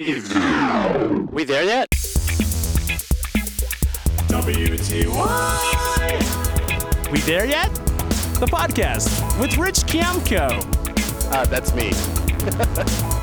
We there yet? WTY. We there yet? The podcast with Rich Kiamco. Uh, that's me.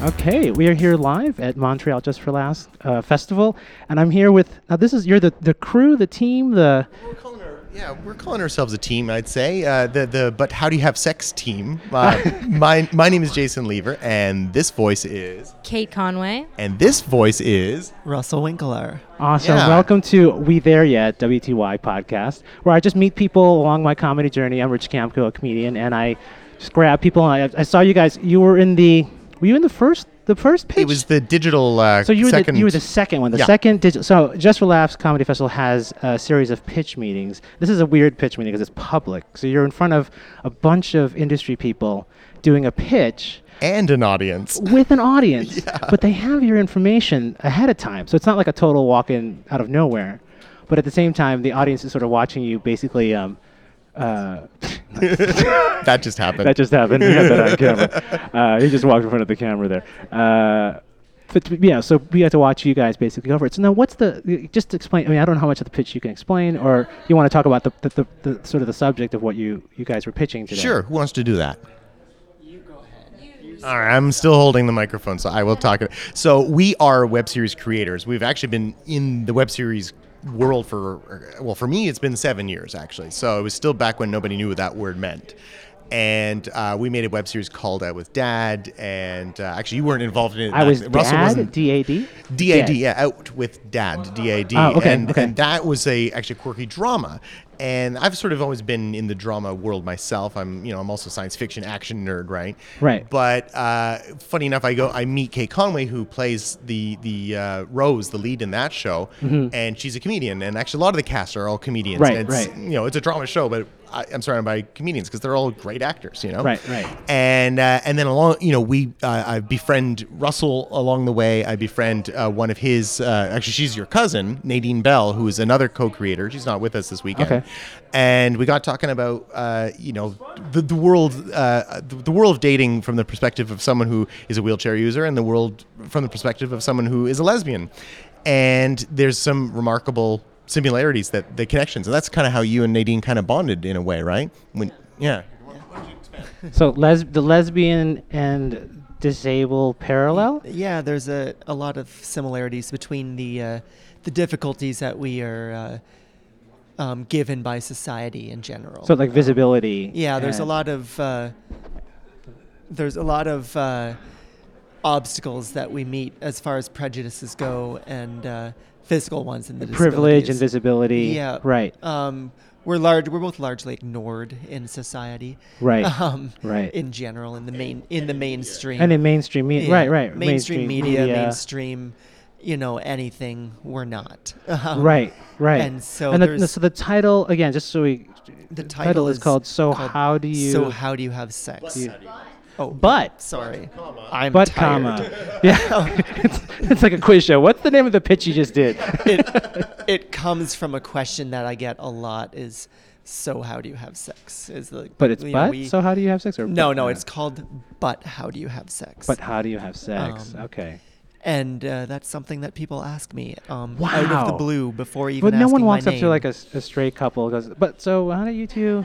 Okay, we are here live at Montreal Just for Laughs uh, Festival, and I'm here with now. This is you're the the crew, the team, the We're calling our, yeah, we're calling ourselves a team. I'd say uh, the the but how do you have sex team? Uh, my my name is Jason Leaver, and this voice is, Kate Conway. and this voice is. Russell Winkler. awesome. Yeah. Welcome to We There Yet WTY podcast, where I just meet people along my comedy journey. I'm Rich Kiamco, a comedian, and I just grab people. And I, I saw you guys. You were in the. Were you in the first? The first pitch. It was the digital. Uh, So you were second, the you were the second one. The Yeah. second digital. So Just for Laughs Comedy Festival has a series of pitch meetings. This is a weird pitch meeting because it's public. So you're in front of a bunch of industry people doing a pitch and an audience. with an audience, but they have your information ahead of time. So it's not like a total walk-in out of nowhere. But at the same time, the audience is sort of watching you basically. Um, uh, That just happened. that just happened. We had that on camera. Uh, he just walked in front of the camera there. Uh, but yeah, so we had to watch you guys basically go over it. So now, what's the? Just explain. I mean, I don't know how much of the pitch you can explain, or you want to talk about the, the, the, the sort of the subject of what you you guys were pitching today. Sure. Who wants to do that? You go ahead. All right, I'm still holding the microphone, so I will talk. it. So we are web series creators. We've actually been in the web series world for well, for me, it's been seven years actually. So it was still back when nobody knew what that word meant. And uh, we made a web series called Out with Dad, and uh, actually you weren't involved in it. I was Russell dad. wasn't. D A D. DAD, yeah, out with dad, DAD. Oh, okay, and, okay. and that was a actually quirky drama. And I've sort of always been in the drama world myself. I'm, you know, I'm also a science fiction action nerd, right? Right. But uh, funny enough, I go, I meet Kate Conway, who plays the the uh, Rose, the lead in that show, and she's a comedian. And actually, a lot of the cast are all comedians. Mm-hmm. Right, and it's, right. You know, it's a drama show, but I, I'm surrounded by comedians because they're all great actors. You know. Right, right. And uh, and then along, you know, we uh, I befriend Russell along the way. I befriend uh, one of his. Uh, actually, she's your cousin, Nadine Bell, who is another co-creator. She's not with us this weekend. Okay. And we got talking about uh, you know the the world uh, the world of dating from the perspective of someone who is a wheelchair user, and the world from the perspective of someone who is a lesbian. And there's some remarkable similarities that the connections, and that's kind of how you and Nadine kind of bonded in a way, right? When yeah. So les- the lesbian and disabled parallel. Yeah, there's a, a lot of similarities between the uh, the difficulties that we are uh, um, given by society in general. So like visibility. yeah, there's a lot of uh, there's a lot of uh, obstacles that we meet as far as prejudices go and uh, physical ones and the privilege and visibility. Yeah. Right. Um, we're large. We're both largely ignored in society. Right. Um, Right. In general, in the main in the mainstream. and in mainstream media. Yeah, Right. Right. Mainstream, media, mainstream, you know, anything. We're not. Um, Right. Right. And so and the, so the title again, just so we. The title, is, called "So called How Do You." So how do you have sex? You- oh, but sorry, I'm but tired. comma. Yeah. it's, it's like a quiz show. What's the name of the pitch you just did? it, it comes from a question that I get a lot. Is so how do you have sex? Is the But it's you know, but. we- so how do you have sex? Or no, no, uh, it's called but how do you have sex? But how do you have sex? Um, okay. and uh, that's something that people ask me um, out of the blue before even But no one asking my walks up to name. like a straight couple and goes, but so how do you two,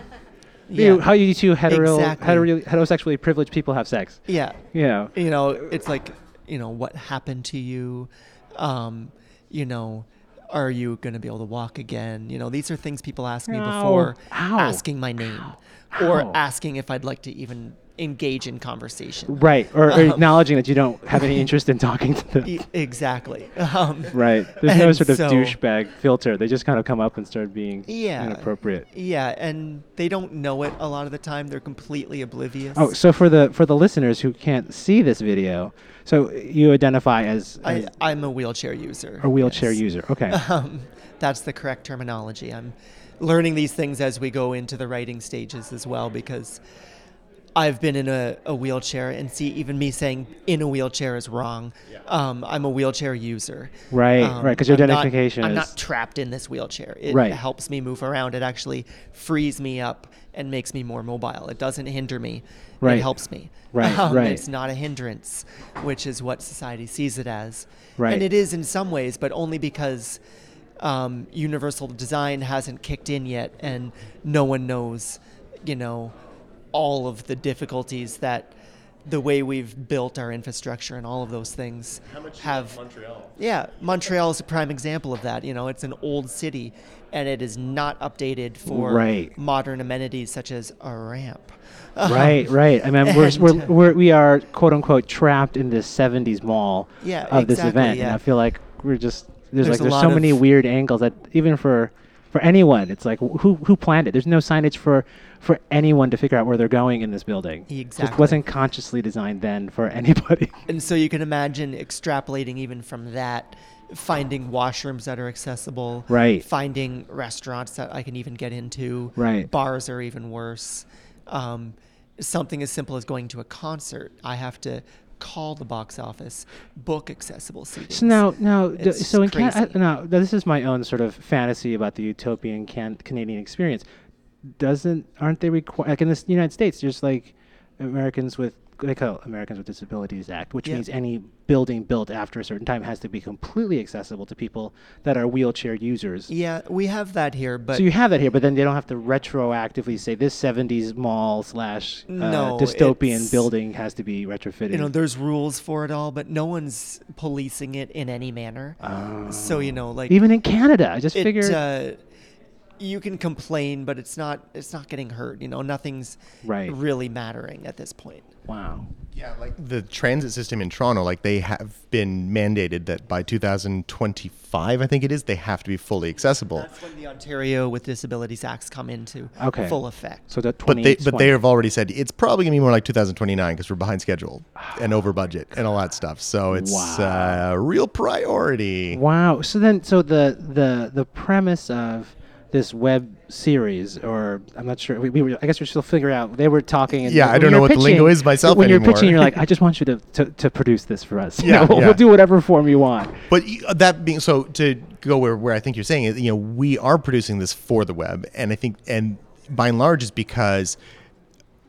yeah. you, how do you two hetero, Exactly. hetero, heterosexually privileged people have sex? yeah, You know. you know, it's like, you know, what happened to you? Um, you know, are you going to be able to walk again? You know, these are things people ask me Ow. before Ow. asking my name Ow. or asking if I'd like to even engage in conversation. Right. Or, or Um, acknowledging that you don't have any interest in talking to them. E- exactly. Um, Right. There's no sort of so- douchebag filter. They just kind of come up and start being Yeah. inappropriate. Yeah, and they don't know it a lot of the time. They're completely oblivious. Oh, so for the for the listeners who can't see this video, so you identify as, I, as I'm a wheelchair user. a wheelchair yes. user. Okay. Um, that's the correct terminology. I'm learning these things as we go into the writing stages as well because I've been in a, a wheelchair and see even me saying in a wheelchair is wrong. Um, I'm a wheelchair user. Right, Um, right, 'cause your I'm not- identification I'm is- not trapped in this wheelchair. It Right. helps me move around. It actually frees me up and makes me more mobile. It doesn't hinder me. Right. It helps me. Right, Um, right. It's not a hindrance, which is what society sees it as. Right. And it is in some ways, but only because um, universal design hasn't kicked in yet, and no one knows, you know, all of the difficulties that the way we've built our infrastructure and all of those things have. Montreal? Yeah, Montreal is a prime example of that. You know, it's an old city, and it is not updated for Right. modern amenities such as a ramp. Right, um, right. I mean, we're, and, we're, we're, we are quote unquote trapped in this 70s mall Yeah, of this exactly, event. And yeah. I feel like we're just, there's, There's like, there's lot so many weird angles that even for, for anyone, it's like, who, who planned it? There's no signage for, for anyone to figure out where they're going in this building. It Exactly. wasn't consciously designed then for anybody. And so you can imagine extrapolating even from that, finding washrooms that are accessible, Right. Finding restaurants that I can even get into, Right. Bars are even worse. Um, something as simple as going to a concert, I have to call the box office, book accessible seating. So now, now, d- so in Can- crazy. uh, now, this is my own sort of fantasy about the utopian can- Canadian experience. Doesn't aren't they require like in the United States? There's like Americans with they call it Americans with Disabilities Act, which Yeah. means any building built after a certain time has to be completely accessible to people that are wheelchair users. yeah, we have that here, but so you have that here, but then they don't have to retroactively say this '70s mall slash uh, No, dystopian building has to be retrofitted. you know, there's rules for it all, but no one's policing it in any manner. so you know, like even in Canada, I just it, figured. uh, you can complain, but it's not it's not getting heard. You know, nothing's Right. really mattering at this point. wow. Yeah, like the transit system in Toronto, like they have been mandated that by 2025, I think it is, they have to be fully accessible. That's when the Ontario with Disabilities Acts come into Okay. full effect. So that But they, 2020. but they have already said it's probably gonna be more like 2029 because we're behind schedule and over budget and all that stuff. So it's Wow. uh, a real priority. Wow. So then, so the the the premise of this web series, or I'm not sure. We, we were, I guess we're still figuring out. They were talking. And Yeah, I don't know what the lingo is myself When you're pitching, you're like, I just want you to, to, to produce this for us. You Yeah, know, we'll, yeah. we'll do whatever form you want. But uh, that being so, to go where, where I think you're saying it, you know, we are producing this for the web, and I think, and by and large, is because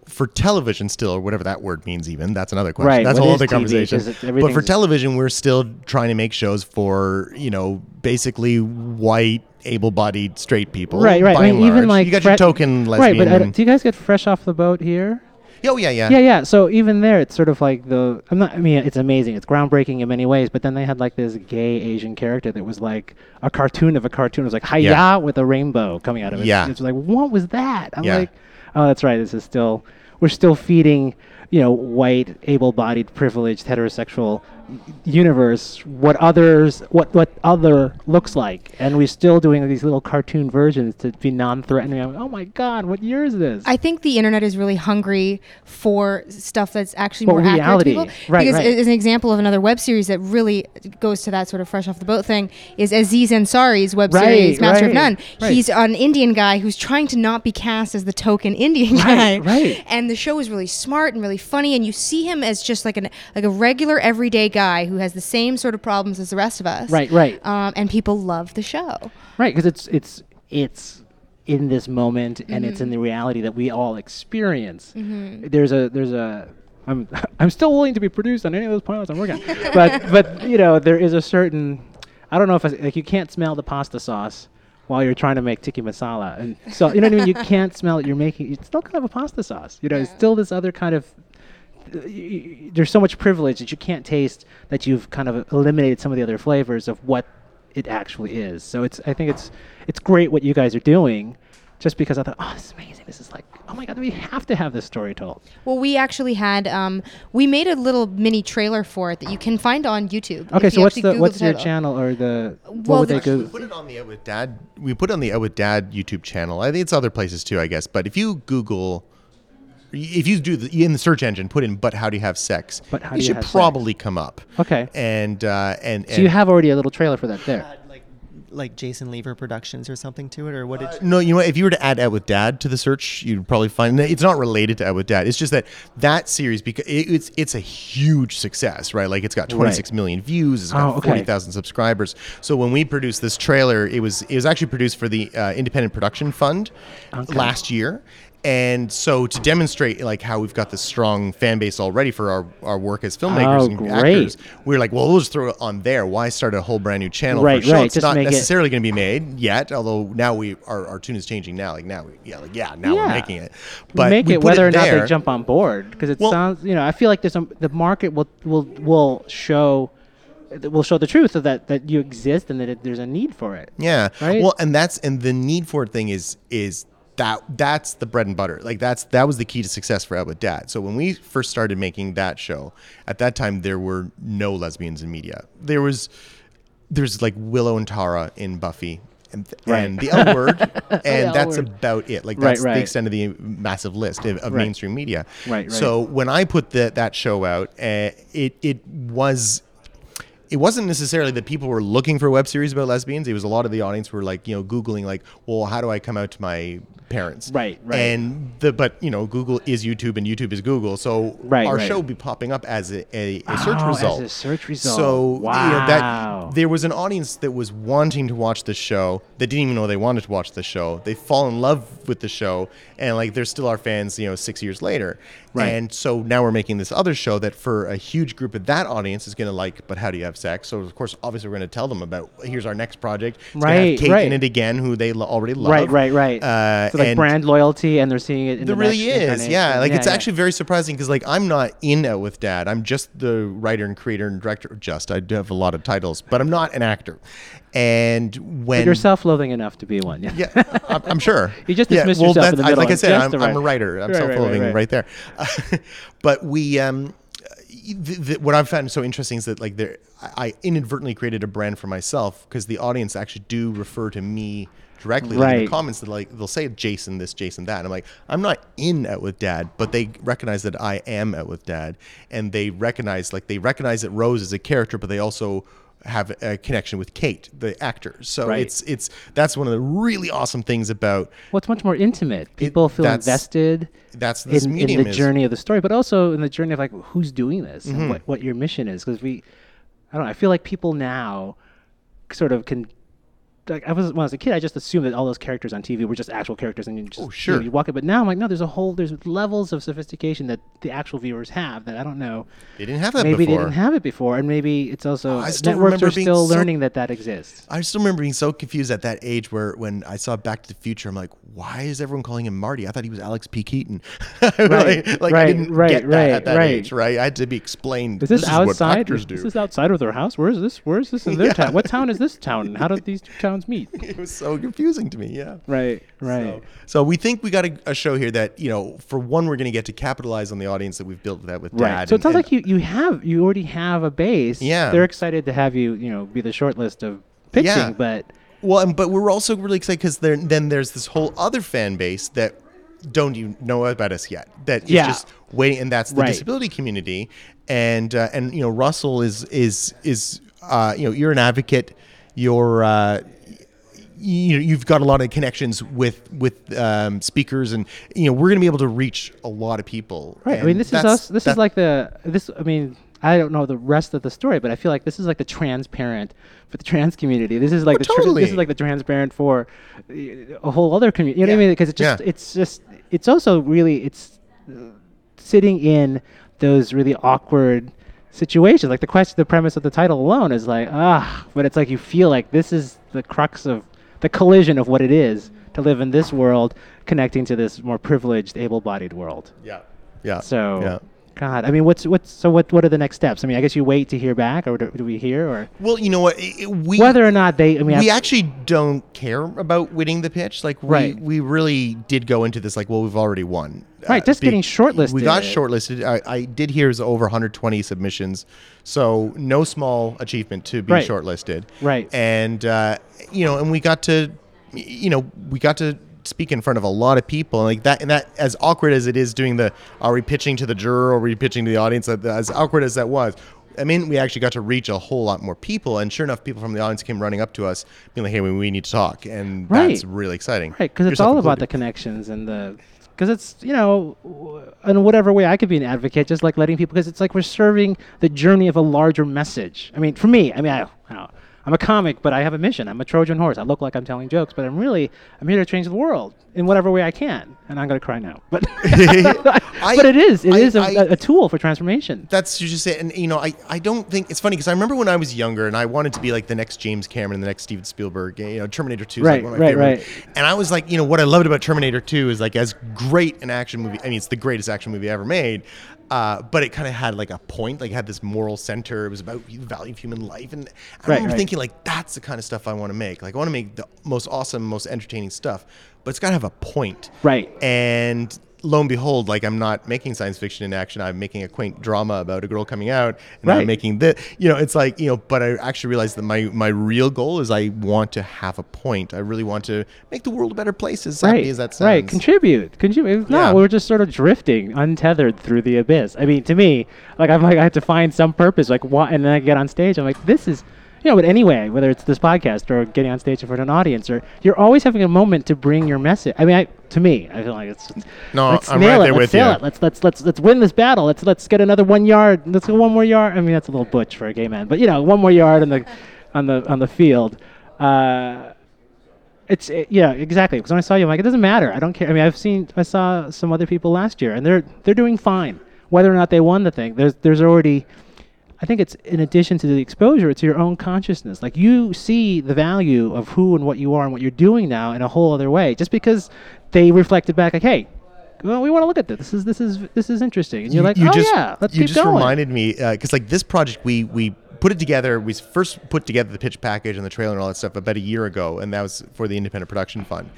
for television still, or whatever that word means, even that's another question. Right, That's a what whole other TV? conversation. But for television, we're still trying to make shows for you know basically white, able-bodied, straight people. Right, right. I mean, even large. like you got fre- your token lesbian. Right, but uh, don't- do you guys get fresh off the boat here? oh yeah, yeah, Yeah, yeah. So even there, it's sort of like the. I'm not. I mean, it's amazing. It's groundbreaking in many ways. But then they had like this gay Asian character that was like a cartoon of a cartoon. It was like hiya Yeah. with a rainbow coming out of it. Yeah. It's like what was that? I'm Yeah. like, oh, that's right. This is still. We're still feeding, you know, white, able-bodied, privileged, heterosexual universe what others what what other looks like and we're still doing these little cartoon versions to be non-threatening I'm like, oh my god what year is this I think the internet is really hungry for stuff that's actually For more reality. accurate to people. Right, because right. as an example of another web series that really goes to that sort of fresh off the boat thing is Aziz Ansari's web Right, series Master of None. He's an Indian guy who's trying to not be cast as the token Indian guy. Right, right. And the show is really smart and really funny, and you see him as just like an like a regular everyday guy who has the same sort of problems as the rest of us. Right, right. Um, and people love the show. Right, because it's it's it's in this moment and it's in Mm-hmm. the reality that we all experience. There's a there's a I'm I'm still willing to be produced on any of those pilots I'm working on, but but you know there is a certain I don't know if I, like you can't smell the pasta sauce while you're trying to make tikka masala and so you know what I mean you can't smell it you're making it's still kind of a pasta sauce you know it's still this other kind of there's so much privilege that you can't taste that you've kind of eliminated some of the other flavors of what it actually is. So it's I think it's it's great what you guys are doing, just because I thought, oh, this is amazing. This is like, oh my god, we have to have this story told. Well, we actually had um, we made a little mini trailer for it that you can find on YouTube. Okay, so you what's the Google what's the your title. channel or the what Well, would they the- We put it on the Out with Dad. We put it on the Out with Dad YouTube channel. I think it's other places too, I guess. But if you Google, if you do the, in the search engine, put in "But how do you have sex?" But how you do you should have sex? probably come up. Okay. And uh, and So you have already a little trailer for that there. like like Jason Leaver Productions or something to it, or what did? No, you know what? If you were to add "Out with Dad to the search, you'd probably find it's not related to "Out with Dad. It's just that that series because it, it's it's a huge success, right? Like it's got 26 million views, it's got Oh, okay. 40,000 subscribers. So when we produced this trailer, it was it was actually produced for the uh, Independent Production Fund last year. And so to demonstrate like how we've got this strong fan base already for our, our work as filmmakers Oh, and great. actors, we are like, well, we'll just throw it on there. Why start a whole brand new channel Right, for a show? right, It's just not make it- necessarily going to be made yet, although now we our, our tune is changing now. Like now we yeah, like yeah, now we're making it. But make we it whether or not they jump on board because it Well- sounds you know I feel like there's some the market will will will show will show the truth of that that you exist and that it, there's a need for it. Yeah. Right? Well, and that's and the need for it thing is is that that's the bread and butter. Like that's that was the key to success for Out with Dad. So when we first started making that show, at that time there were no lesbians in media. There was there's like Willow and Tara in Buffy. And, Right. and the L word, and L that's word. about it. Like Right, that's right. the extent of the massive list of, of Right. mainstream media. Right, right. So when I put the, that show out, uh, it it was it wasn't necessarily that people were looking for web series about lesbians. It was a lot of the audience were like, you know, googling like, well, how do I come out to my parents? Right, right. And the but you know, Google is YouTube and YouTube is Google, so Right, our right. show would be popping up as a, a, a oh, search Oh, as result. a search result. So you know, that there was an audience that was wanting to watch the show that didn't even know they wanted to watch the show. They fall in love with the show, and like they're still our fans, you know, six years later. Right. And so now we're making this other show that for a huge group of that audience is going to like, but how do you have sex? So of course, obviously, we're going to tell them about here's our next project. It's gonna have Right, Kate right. in it again, who they lo- already love. Right, right, right. Uh, so like and brand loyalty, and they're seeing it. In there the really is, yeah. Like it's yeah. actually very surprising because like I'm not in Out with Dad. I'm just the writer and creator and director. Of just I do have a lot of titles, but I'm not an actor. And when But you're self-loathing enough to be one. Yeah. yeah, I'm, I'm sure. You just yeah, dismissed well, yourself in the middle Like I said, I'm, I'm a writer. I'm Right, right, right, self-loathing right, right. there. but we, um, th- th- what I've found so interesting is that like there, I inadvertently created a brand for myself because the audience actually do refer to me directly. Like in the comments, that like they'll say Jason this, Jason that. And I'm like, I'm not in Out with Dad, but they recognize that I am Out with Dad, and they recognize like they recognize that Rose is a character, but they also have a connection with Kate, the actor. So Right. it's it's that's one of the really awesome things about Well, it's much more intimate. People feel that's- invested that's this in, in the is. journey of the story, but also in the journey of like who's doing this Mm-hmm. and what, what your mission is. Because we, I don't know, I feel like people now sort of can. Like I was when I was a kid, I just assumed that all those characters on TV were just actual characters, and you just Oh, you know, sure. you walk it. But now I'm like, no, there's a whole there's levels of sophistication that the actual viewers have that I don't know. They didn't have that maybe before. they didn't have it before, and maybe it's also I still networks are still so- learning that that exists. I still remember being so confused at that age where when I saw Back to the Future, I'm like, why is everyone calling him Marty? I thought he was Alex P. Keaton. Right, like, like I right, didn't right, get that right, at that right. age, right? I had to be explained. Is this, is outside? do. Is this outside of their house? Where is this? Where is this in their Yeah. town? What town is this town? How did these two towns meet? it was so confusing to me. Yeah. Right, right. So we think we got a, a show here that you know, for one, we're going to get to capitalize on the audience that we've built with that with Right. Dad. So it sounds like you, you have you already have a base. Yeah. They're excited to have you, you know, be the short list of pitching, Yeah. but Well, and, but we're also really excited because then then there's this whole other fan base that don't even know about us yet. That is Yeah. just waiting, and that's the Right. disability community. And uh, and you know, Russell is is is uh, you know, you're an advocate. You're uh, you know, you've got a lot of connections with with um, speakers, and you know, we're going to be able to reach a lot of people. right. I mean, this is us. This is like the this. I mean, I don't know the rest of the story, but I feel like this is like the transparent for the trans community. This is like Oh, the totally. this is like the transparent for uh, a whole other community. You know what I mean? Because it just Yeah. it's just it's also really it's uh, sitting in those really awkward situations. Like the question, the premise of the title alone is like ah, but it's like you feel like this is the crux of the collision of what it is to live in this world, connecting to this more privileged, able-bodied world. yeah, yeah. So, yeah. God, I mean, what's what's so what what are the next steps? I mean, I guess you wait to hear back, or do, do we hear, or Well, you know what? i- i- we whether or not they? I mean, we actually don't care about winning the pitch. Like we, Right. we really did go into this like, well, we've already won. Uh, Right, just getting shortlisted. We got shortlisted. I, I did hear it was over 120 submissions, so no small achievement to be Right. shortlisted. Right. and uh, you know, and we got to, you know, we got to speak in front of a lot of people and like that and that as awkward as it is doing the are we pitching to the juror or are we pitching to the audience that- as awkward as that was I mean, we actually got to reach a whole lot more people, and sure enough, people from the audience came running up to us, being like, "Hey, we, we need to talk," and Right. that's really exciting. Right, because it's all about the connections and the. Because it's you know, w- in whatever way I could be an advocate, just like letting people. Because it's like we're serving the journey of a larger message. I mean, for me, I mean, I, I don't- I'm a comic, but I have a mission. I'm a Trojan horse. I look like I'm telling jokes, but I'm really I'm here to change the world in whatever way I can. And I'm gonna cry now, but but it is it I- is a I- a tool for transformation. That's you just say, and you know, I, I don't think it's funny because I remember when I was younger and I wanted to be like the next James Cameron, the next Steven Spielberg. You know, Terminator Two is Right, like one of my right, favorite. right. And I was like, you know, what I loved about Terminator Two is like as great an action movie. I mean, it's the greatest action movie ever made. Uh, but it kind of had like a point, like it had this moral center. It was about the value of human life, and I Right, remember right. thinking like that's the kind of stuff I want to make. Like I want to make the most awesome, most entertaining stuff, but it's got to have a point. Right. And lo and behold, like I'm not making science fiction in action. I'm making a quaint drama about a girl coming out, and Right. I'm making this. You know, it's like you know. But I actually realized that my my real goal is I want to have a point. I really want to make the world a better place. As right, as that sounds. right. Contribute, contribute. Not, Yeah. we're just sort of drifting, untethered through the abyss. I mean, to me, like I'm like I have to find some purpose. Like what, and then I get on stage. I'm like, this is, you know. But anyway, whether it's this podcast or getting on stage in front of an audience, or you're always having a moment to bring your message. I mean, I, to me, I feel like it's. No, let's I'm nail right it. there let's with you. it. Let's let's let's let's win this battle. Let's let's get another one yard. Let's go one more yard. I mean, that's a little butch for a gay man, but you know, one more yard on the on the on the field. Uh, it's it, yeah, exactly. Because when I saw you, I'm like, it doesn't matter. I don't care. I mean, I've seen, I saw some other people last year, and they're they're doing fine. Whether or not they won the thing, there's there's already, I think it's in addition to the exposure, it's your own consciousness. Like you see the value of who and what you are and what you're doing now in a whole other way, just because they reflected back, like, hey. Well, we want to look at this. This is this is this is interesting, and you're like, oh just, yeah, let's you keep just going. reminded me uh, because like this project we we put it together we first put together the pitch package and the trailer and all that stuff about a year ago and that was for the independent production fund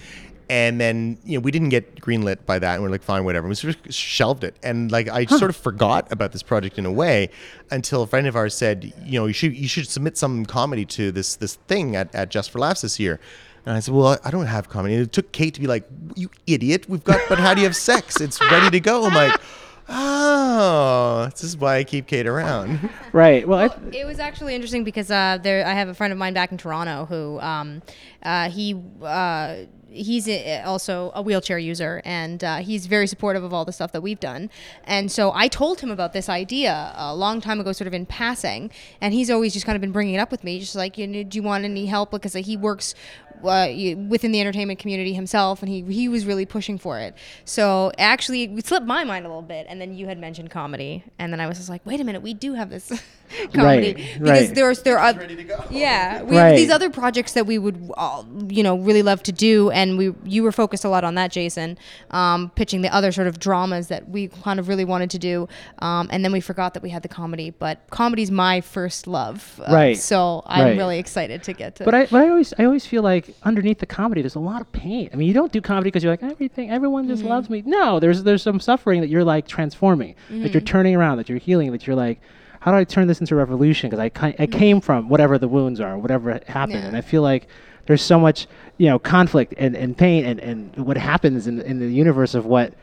and then you know we didn't get greenlit by that and we're like fine whatever we sort of shelved it and like i sort of forgot about this project in a way until a friend of ours said you know you should you should submit some comedy to this this thing at, at just for laughs this year and I said, "Well, I don't have comedy." And it took Kate to be like, "You idiot! We've got, but how do you have sex? It's ready to go." I'm like, "Oh, this is why I keep Kate around." right. Well, I, It was actually interesting because uh, there I have a friend of mine back in Toronto who um, uh, he uh, he's also a wheelchair user and uh, he's very supportive of all the stuff that we've done. And so I told him about this idea a long time ago, sort of in passing, and he's always just kind of been bringing it up with me, just like, you know, do you want any help? Because uh, he works uh, within the entertainment community himself, and he he was really pushing for it. So actually, it slipped my mind a little bit, and then you had mentioned comedy, and then I was just like, wait a minute, we do have this comedy Right, because right. there's there are yeah we Right. have these other projects that we would all, you know really love to do, and we you were focused a lot on that, Jason, um, pitching the other sort of dramas that we kind of really wanted to do, um, and then we forgot that we had the comedy, but comedy's my first love, uh, Right, So I'm right. really excited to get to. But I, but I always, I always feel like underneath the comedy, there's a lot of pain. I mean, you don't do comedy because you're like everything, everyone just loves me. No, there's, there's some suffering that you're like transforming, that you're turning around, that you're healing, that you're like, how do I turn this into a revolution? Because I, I came from whatever the wounds are, whatever happened, Yeah. and I feel like there's so much, you know, conflict and, and pain and, and what happens in, in the universe of what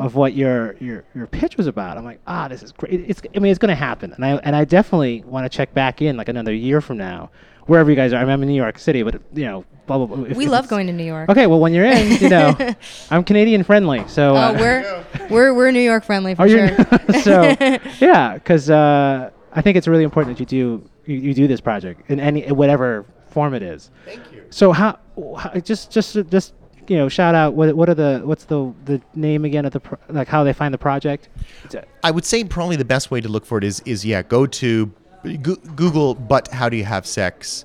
of what your, your your pitch was about. I'm like, ah, this is great. It's I mean, it's going to happen, and I and I definitely want to check back in like another year from now, wherever you guys are. I mean, I'm in New York City, but you know, blah blah. blah. If- we if love going to New York. Okay, well, when you're in, you know, I'm Canadian friendly, so. Oh, uh, we're we're we're New York friendly for are sure. so, yeah, because uh, I think it's really important that you do you, you do this project in any whatever form it is. Thank you. So how, how just just just you know shout out what what are the what's the the name again of the pro- like how they find the project? I would say probably the best way to look for it is is yeah, go to Go- Google. But how do you have sex?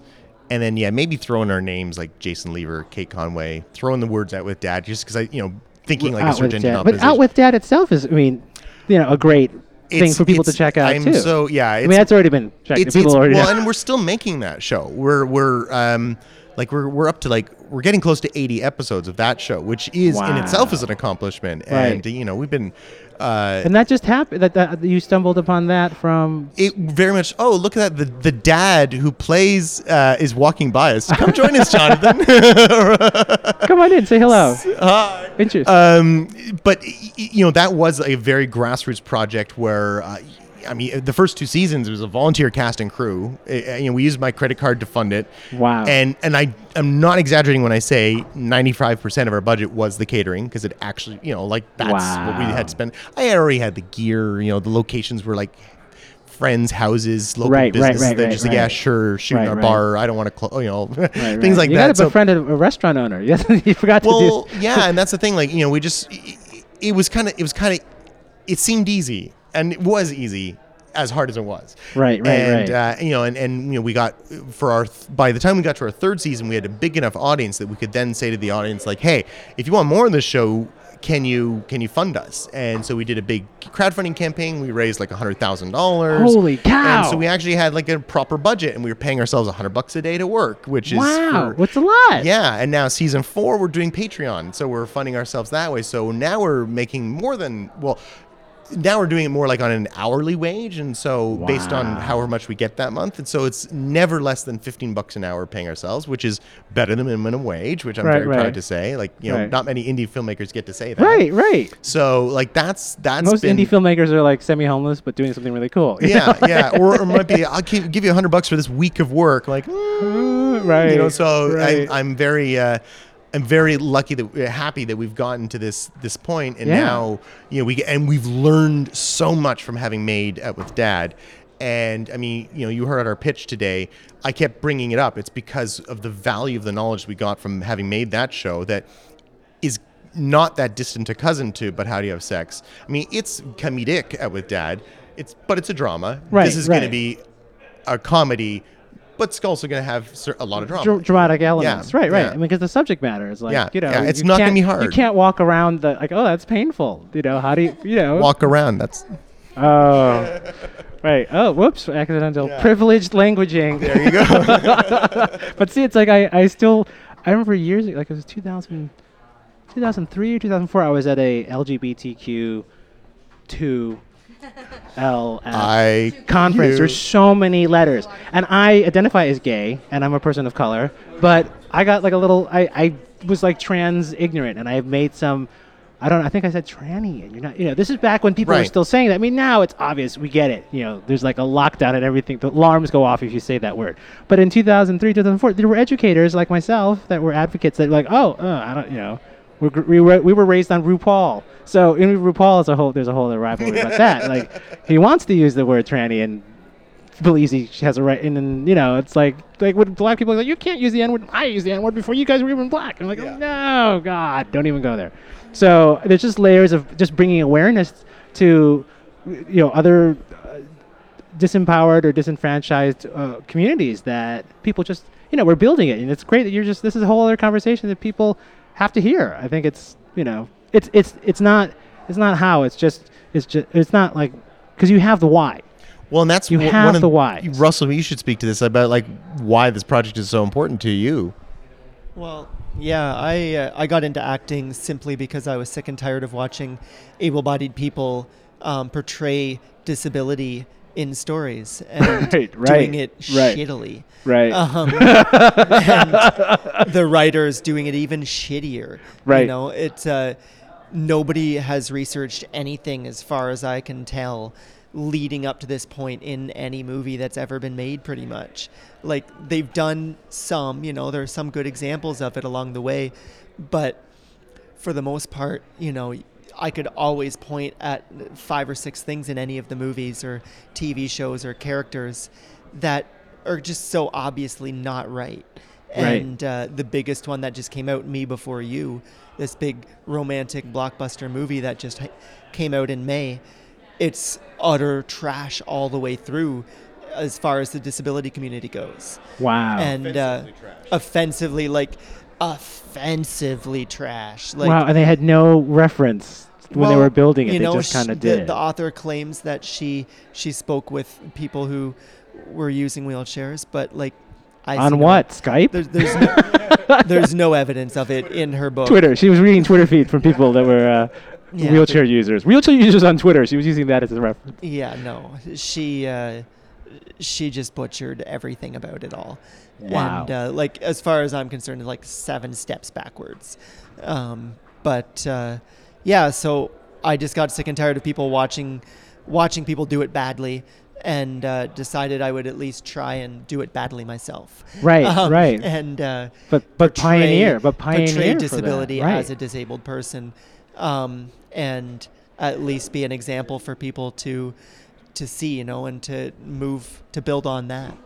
And then yeah, maybe throw in our names like Jason Leaver, Kate Conway. Throw in the words out with dad, just because I you know thinking like a out search with engine dad. But out with dad itself is I mean, you know, a great thing for people to check out I'm too. so yeah. I mean, that's already been checked. it's, People it's already well, know. and we're still making that show. We're we're um like we're we're up to like we're getting close to 80 episodes of that show, which is in itself is an accomplishment. Right. And you know we've been. Uh, and that just happened. That, that you stumbled upon that from it very much. Oh, look at that! The the dad who plays uh, is walking by us. Come join us, Jonathan. Come on in, say hello. Hi. Interesting. Um, but y- y- you know that was a very grassroots project where uh, I mean, the first two seasons it was a volunteer cast and crew. Uh, you know, we used my credit card to fund it. Wow. And and I am not exaggerating when I say 95% of our budget was the catering because it actually, you know, like that's what we had to spend. I already had the gear. You know, the locations were like friends' houses, local Right, businesses. right, They're right, just like, yeah, sure, shoot our bar. I don't want to, clo- you know, things like you that. got to befriend a, a restaurant owner. You forgot to well, do. yeah, and that's the thing. Like, you know, we just it, it was kind of it was kind of it seemed easy, and it was easy as hard as it was. Right, right, and, right. Uh, you know, and and you know, we got for our th- by the time we got to our third season, we had a big enough audience that we could then say to the audience, like, hey, if you want more of this show. Can you can you fund us? And so we did a big crowdfunding campaign. We raised like hundred thousand dollars. Holy cow. And so we actually had like a proper budget, and we were paying ourselves a hundred bucks a day to work, which is Wow, for, what's a lot? yeah, and now season four, we're doing Patreon, so we're funding ourselves that way. So now we're making more than well. Now we're doing it more like on an hourly wage, and so based on however much we get that month, and so it's never less than fifteen bucks an hour paying ourselves, which is better than minimum wage, which I'm Right, very right. proud to say. Like you know, Right. not many indie filmmakers get to say that. Right, right. So like that's that's Most been, indie filmmakers are like semi-homeless, but doing something really cool. Yeah, know? yeah, or, or might be I'll give, give you a hundred bucks for this week of work. Like, mm, right. you know so. I, i'm very uh, i'm very lucky that we're happy that we've gotten to this this point and Yeah. now you know we and we've learned so much from having made out with dad. And i mean you know you heard our pitch today. I kept bringing it up. It's because of the value of the knowledge we got from having made that show that is not that distant a cousin to but how do you have sex? I mean it's comedic out with dad. It's but it's a drama. Right, this is going to be a comedy but it's also going to have a lot of drama Dr- dramatic elements. Yeah, right, right. yeah. I mean, because the subject matter is like, Yeah, you know, yeah, it's you not gonna be hard. You can't walk around the like, oh, that's painful. You know, how do you, you know? walk around. That's Oh, right. Oh, whoops! Accidental privileged languaging. there you go. but see, it's like I, I still, I remember years ago, like it was 2000, 2003 or 2004. I was at a LGBTQ two L I conference. There's so many letters, and I identify as gay, and I'm a person of color. But I got like a little. I, I was like trans ignorant, and I have made some. I don't. I think I said tranny, and you're not. You know, this is back when people were still saying that. I mean, now it's obvious. We get it. You know, there's like a lockdown and everything. The alarms go off if you say that word. But in 2003, 2004, there were educators like myself that were advocates that were like, oh, uh, I don't. You know. We're, we were we were raised on RuPaul, so in RuPaul is a whole there's a whole other rivalry about that. Like he wants to use the word tranny and believes he has a right, and then you know it's like like when black people like you can't use the n word. I use the n word before you guys were even black. I'm like no, God, don't even go there. So there's just layers of just bringing awareness to you know other uh, disempowered or disenfranchised uh, communities that people just you know we're building it and it's great that you're just this is a whole other conversation that people have to hear i think it's you know it's it's it's not it's not how it's just it's just it's not like because you have the why well, and that's You wh- have one of the why. Russell, you should speak to this about like why this project is so important to you. Well, yeah, I uh, I got into acting simply because I was sick and tired of watching able-bodied people um, portray disability in stories and Right, right, doing it right. shittily. right Um, and the writers doing it even shittier. Right. You know, it's uh, nobody has researched anything as far as I can tell leading up to this point in any movie that's ever been made pretty much. Like they've done some, you know, there are some good examples of it along the way, but for the most part, you know, I could always point at five or six things in any of the movies or TV shows or characters that are just so obviously not right. Right. And uh, the biggest one that just came out, Me Before You, this big romantic blockbuster movie that just came out in May, it's utter trash all the way through as far as the disability community goes wow and uh, offensively like offensively trash. Like wow and they had no reference when they were building it. you they know, just kind of the, did. it the author claims that she she spoke with people who were using wheelchairs but like I on no- what? skype? There's there's no, there's no evidence of it in her book. Twitter. She was reading twitter feed from people that were uh, Yeah, wheelchair users. Wheelchair users on twitter. She was using that as a reference. Yeah, no. She uh, she just butchered everything about it all. Wow. And uh, like as far as I'm concerned, like seven steps backwards. Um, but uh, yeah, so I just got sick and tired of people watching watching people do it badly and uh, decided I would at least try and do it badly myself. Right, Um, right. And uh, But- but portray- pioneer, but pioneer portray disability right. as a disabled person, um, and at least be an example for people to to see, you know, and to move to build on that.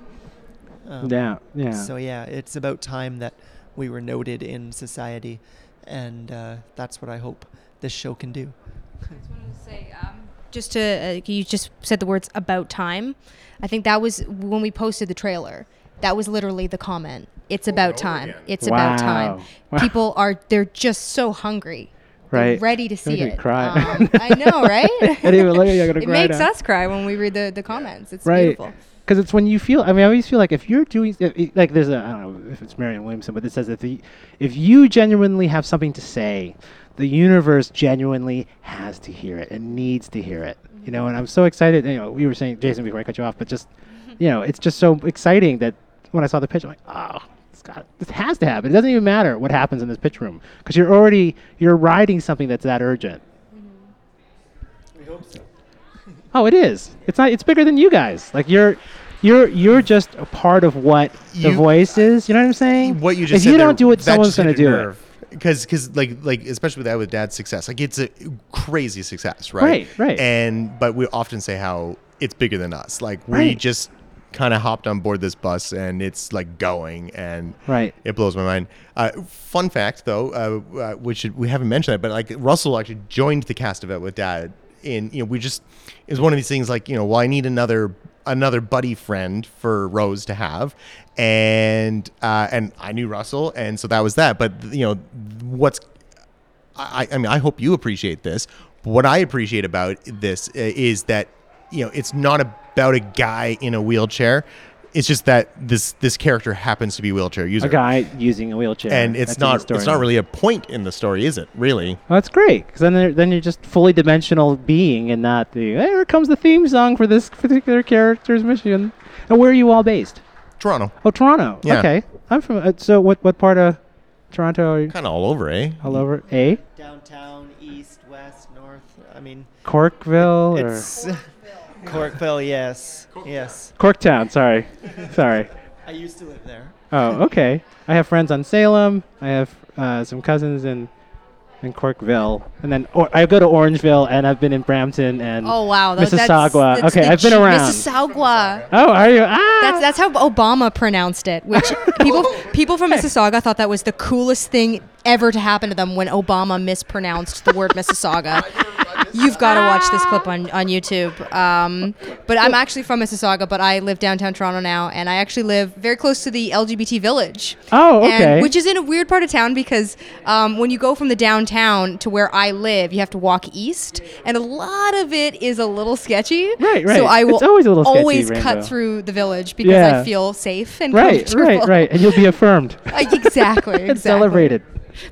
Um, Yeah, yeah. So yeah, it's about time that we were noted in society, and uh, that's what I hope this show can do. I just wanted to say, um, just to uh, you just said the words about time. I think that was when we posted the trailer. That was literally the comment. It's about time. It's about time. Wow. Wow. People are they're just so hungry. Right. ready to see it. cry. Um, I know, right? I even look at you. It cry makes now. us cry when we read the, the comments. It's right beautiful. because it's when you feel i mean i always feel like if you're doing if, like there's a i don't know if it's marianne williamson but it says that the if you genuinely have something to say the universe genuinely has to hear it and needs to hear it you know and i'm so excited you know we were saying jason before i cut you off but just you know it's just so exciting that when i saw the pitch i'm like oh it's got, this has to happen. It doesn't even matter what happens in this pitch room because you're already you're riding something that's that urgent. Mm-hmm. We hope so. Oh, it is. It's not. It's bigger than you guys. Like you're, you're, you're just a part of what the You- voice is. You know what I'm saying? what you just If said you don't do it, someone's going to do it. Because, because like, like especially with that with dad's success, like it's a crazy success, right? Right, right. And but we often say how it's bigger than us. Like we Right. just kind of hopped on board this bus and it's like going and Right. it blows my mind. Uh, fun fact though, uh, uh, which we haven't mentioned that, but like Russell actually joined the cast of it with dad. In you know we just it was one of these things like you know well I need another another buddy friend for Rose to have, and uh, and I knew Russell and so that was that. But you know what's I, I mean, I hope you appreciate this. What I appreciate about this uh, is that you know it's not about a guy in a wheelchair. It's just that this this character happens to be a wheelchair user, A guy using a wheelchair, and it's That's in the not story it's not really a point in the story, is it? Really? Well, that's great because then they're- then you're just fully dimensional being and not the "Hey, here comes the theme song for this particular character's mission. And where are you all based? Toronto, Oh, Toronto. Yeah. Okay, I'm from. Uh, so what what part of Toronto are you? kind of all over, eh? All over A. Downtown, east, west, north. I mean, Corkville or it's Corkville. Yes, yes. Corktown. Sorry, sorry. I used to live there. Oh, okay. I have friends on Salem. I have uh, some cousins in in Corkville, and then or, I go to Orangeville, and I've been in Brampton and Oh wow, tha- Mississauga. That's, that's okay, I've been around. Mississauga. Oh, are you? Ah, That's that's how Obama pronounced it. Which people people from Mississauga thought that was the coolest thing ever to happen to them when Obama mispronounced the word Mississauga. You've got to watch this clip on, on YouTube. Um, but I'm actually from Mississauga, but I live downtown Toronto now, and I actually live very close to the LGBT village. Oh, And- okay. which is in a weird part of town because um, when you go from the downtown to where I live, you have to walk east, and a lot of it is a little sketchy. Right, right. So I will It's always a little sketchy, always Rainbow. cut through the village because Yeah. I feel safe and right, comfortable. right, right, and you'll be affirmed. Uh, exactly, exactly. and celebrated.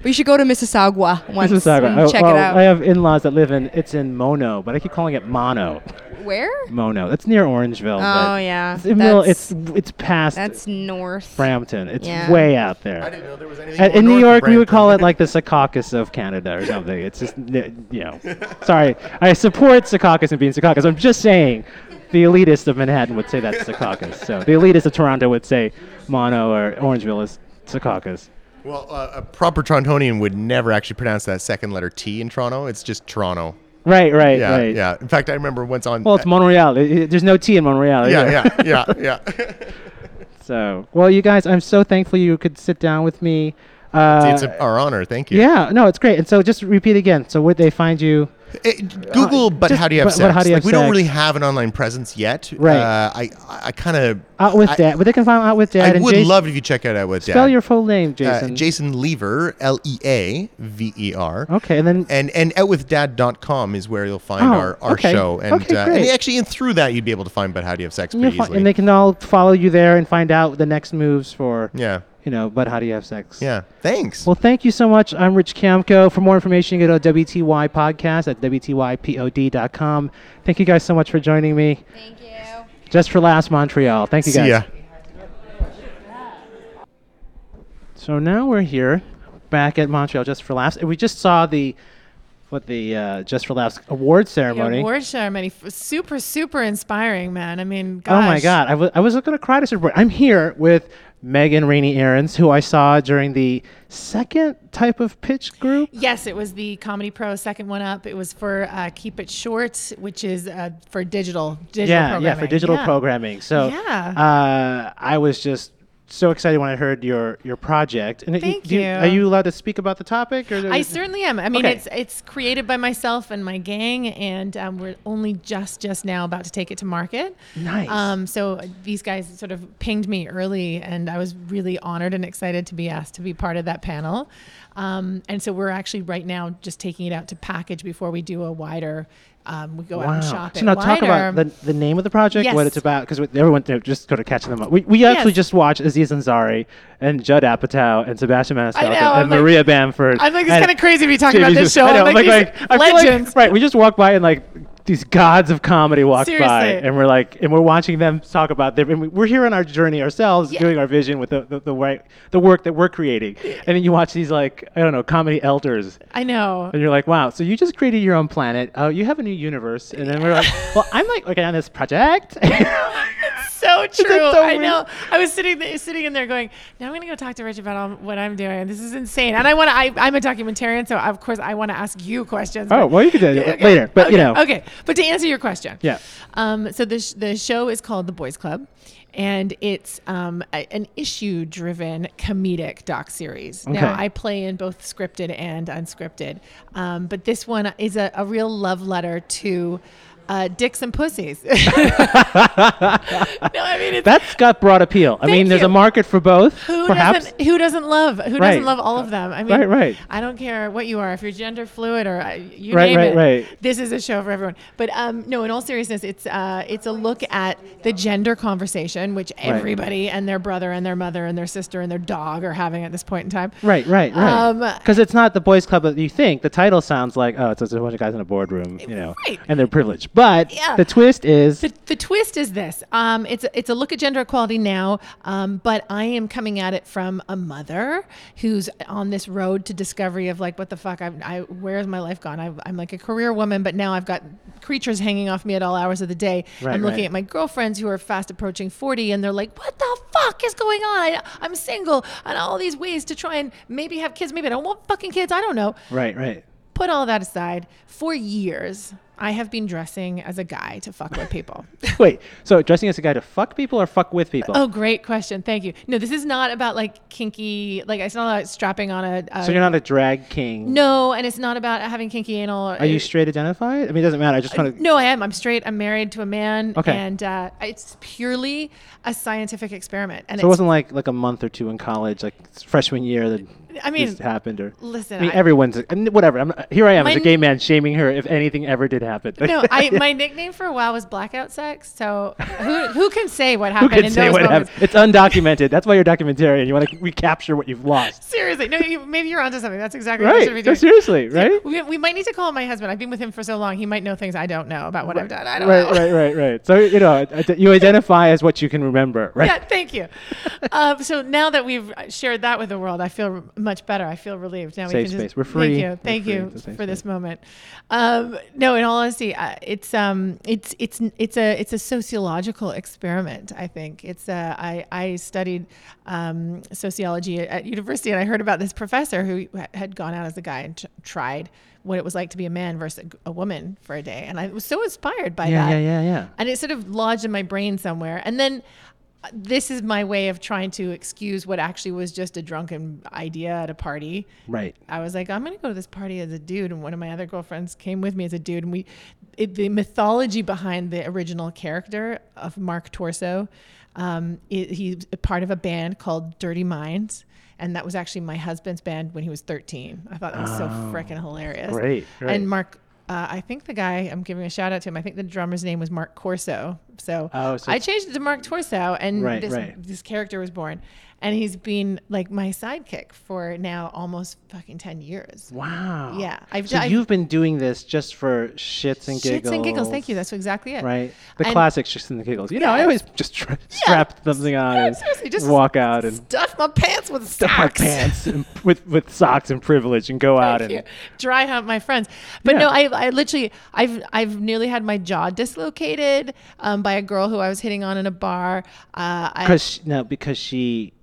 But you should go to Mississauga once Mississauga. and Oh, check well, it out. I have in-laws that live in. It's in Mono, but I keep calling it Mono. Where? Mono. That's near Orangeville. Oh yeah, It's, in middle- it's it's past that's north. Brampton. It's Yeah. way out there. I didn't know there was anything. And more in New north of York, we would call it like the Secaucus of Canada or something. It's just, you know, sorry. I support Secaucus and being Secaucus. I'm just saying the elitist of Manhattan would say that's Secaucus. So the elitist of Toronto would say Mono or Orangeville is Secaucus. Well, uh, a proper Torontonian would never actually pronounce that second letter T in Toronto. It's just Toronto. Right, right, Yeah, right. yeah. In fact, I remember once on. Well, it's Montreal. I- I- There's no T in Montreal. yeah, either. yeah, yeah, yeah. So, well, you guys, I'm so thankful you could sit down with me. Uh, it's a, our honor. Thank you. yeah, no, it's great. And so, just repeat again. So, would they find you? Eh, Google, but just- how do you have but- sex? but how do you like have we don't really have an online presence yet. Right. Uh, I, I kind of. Out with I, Dad. But they can find out with Dad. I would Jason, love it if you check it out with dad. Spell your full name, uh, Jason. Jason Leaver, L E A V E R. Okay, and then And and outwithdad.com is where you'll find Oh, our, our okay. show. And, Okay, uh, and actually, and through that, you'd be able to find But How Do You Have Sex pretty fi- easily. and they can all follow you there and find out the next moves for yeah. You know. But how do you have sex? Yeah. Thanks. Well, thank you so much. I'm Rich Kiamco. For more information, you can go to WTY Podcast at WTYPOD.com. Thank you guys so much for joining me. Thank you. Just for Laughs Montreal. Thank you guys. See ya. So now we're here back at Montreal Just for Laughs. And we just saw the with the uh, Just for Laughs award The ceremony. award ceremony, super, super inspiring, man. I mean, Oh my. God! I was I was going to cry to support. I'm here with Megan Rainey Aarons, who I saw during the second type of pitch group. Yes, it was the Comedy Pro second one up. It was for uh, Keep It Short, which is uh, for digital, digital yeah, programming. yeah, for digital Yeah. programming. So Yeah. uh, I was just so excited when I heard your your project. And it- Thank do you. Are you allowed to speak about the topic? Or I certainly am. I mean, Okay. it's it's created by myself and my gang, and um, we're only just just now about to take it to market. Nice. Um, so these guys sort of pinged me early, and I was really honored and excited to be asked to be part of that panel. Um, and so we're actually right now just taking it out to package before we do a wider. Um, we go out and shop So now talk about the, the name of the project, what it's about, because everyone just go to catching them up. We, we actually Yes. just watched Aziz Ansari and Judd Apatow and Sebastian Maniscalco and, like- Maria Bamford. I'm like, it's kinda crazy to be talking about this show. I know, I'm like, I feel legends. right, we just walked by and like these gods of comedy walked by, and we're like, and we're watching them talk about their. And we- we're here on our journey ourselves, Yeah. doing our vision with the the, the, way, the work that we're creating, and then you watch these like I don't know comedy elders I know. and you're like, wow, so you just created your own planet. Oh, you have a new universe. And then we're like, well, I'm like working on this project. so true. so I know. I was sitting there, sitting in there going, now I'm going to go talk to Rich about all, what I'm doing. This is insane. And I want to, I'm a documentarian, so of course I want to ask you questions. oh, well, you can do it Okay, later. But, you know. Okay. But to answer your question. Yeah. Um, so the, sh- the show is called The Boys Club. And it's um, a, an issue-driven comedic doc series. Now Okay. I play in both scripted and unscripted, um, but this one is a, a real love letter to uh, dicks and pussies. no, I mean it's That's got broad appeal. I mean, there's you. a market for both, who perhaps. doesn't who doesn't love who Right. doesn't love all of them? I mean, Right, right. I don't care what you are, if you're gender fluid or uh, you Right, name right, it. right. This is a show for everyone. But um, no, in all seriousness, it's uh, it's a look at the gender conversation, which everybody and their brother and their mother and their sister and their dog are having at this point in time. Right, right, right. Um, Because it's not the boys' club that you think. The title sounds like, oh, it's just a bunch of guys in a boardroom, you know, Right. and they're privileged. But Yeah. the twist is, The, the twist is this. Um, it's a, it's a look at gender equality now, um, but I am coming at it from a mother who's on this road to discovery of like, what the fuck? I, I where's my life gone? I, I'm like a career woman, but now I've got creatures hanging off me at all hours of the day. Right, I'm looking right. at my girlfriends who are fast approaching 40, and they're like, what the fuck is going on? I, I'm single, and all these ways to try and maybe have kids. Maybe I don't want fucking kids. I don't know right, right. Put all that aside, for years, I have been dressing as a guy to fuck with people. Wait, so dressing as a guy to fuck people or fuck with people? oh, great question. Thank you. No, this is not about like kinky, like it's not about strapping on a. a so you're not a drag king. No, and it's not about having kinky anal. Are you straight identified? I mean, it doesn't matter. I just want to. No, I am. I'm straight. I'm married to a man. Okay. And uh, it's purely a scientific experiment. And So it wasn't like like a month or two in college, like freshman year that I mean, this happened, or listen, I mean, I- everyone's I mean, whatever. I'm, here I am as a gay man shaming her if anything ever did happen. no, I my nickname for a while was blackout sex. So who who can say what happened? Who can in say those what moments? happened? It's undocumented. That's why you're a documentarian. You want to recapture what you've lost. Seriously, no, you, maybe you're onto something. That's exactly what I should be Right. doing. No, seriously, right? We, we might need to call my husband. I've been with him for so long. He might know things I don't know about what I've done. I don't right, know. right, right, right. So you know, you identify as what you can remember, right? Yeah, thank you. um, so now that we've shared that with the world, I feel much better. I feel relieved. Now Safe we can just space. We're free. Thank you, We're thank you for this space. moment. Um, no, in all honesty, uh, it's um, it's it's it's a it's a sociological experiment. I think it's a, I I studied um, sociology at, at university, and I heard about this professor who had gone out as a guy and t- tried what it was like to be a man versus a, woman for a day, and I was so inspired by Yeah, that yeah, yeah, yeah. and it sort of lodged in my brain somewhere. And then this is my way of trying to excuse what actually was just a drunken idea at a party. Right. I was like, I'm going to go to this party as a dude, and one of my other girlfriends came with me as a dude, and we, it, the mythology behind the original character of Mark Torso, um, it, he's part of a band called Dirty Minds. And that was actually my husband's band when he was 13. I thought that was so freaking hilarious. Great, right. And Mark, uh, I think the guy, I'm giving a shout out to him, I think the drummer's name was Mark Corso. So, Oh, so I changed it to Mark Torso, and Right, this right. this character was born, and he's been like my sidekick for now almost fucking ten years. Wow. Yeah, I've So I've- you've been doing this just for shits and giggles. Shits and giggles. Thank you. That's exactly it. right. The And- classic shits and the giggles. You know, I always just tra- strap something on Yeah, and seriously, just walk out and Stuff my pants with stuff socks. my pants and, with with socks and privilege and go out Thank and you. dry hump my friends. But Yeah. no, I, I literally, I've, I've nearly had my jaw dislocated um, by a girl who I was hitting on in a bar. Uh, I, because no because she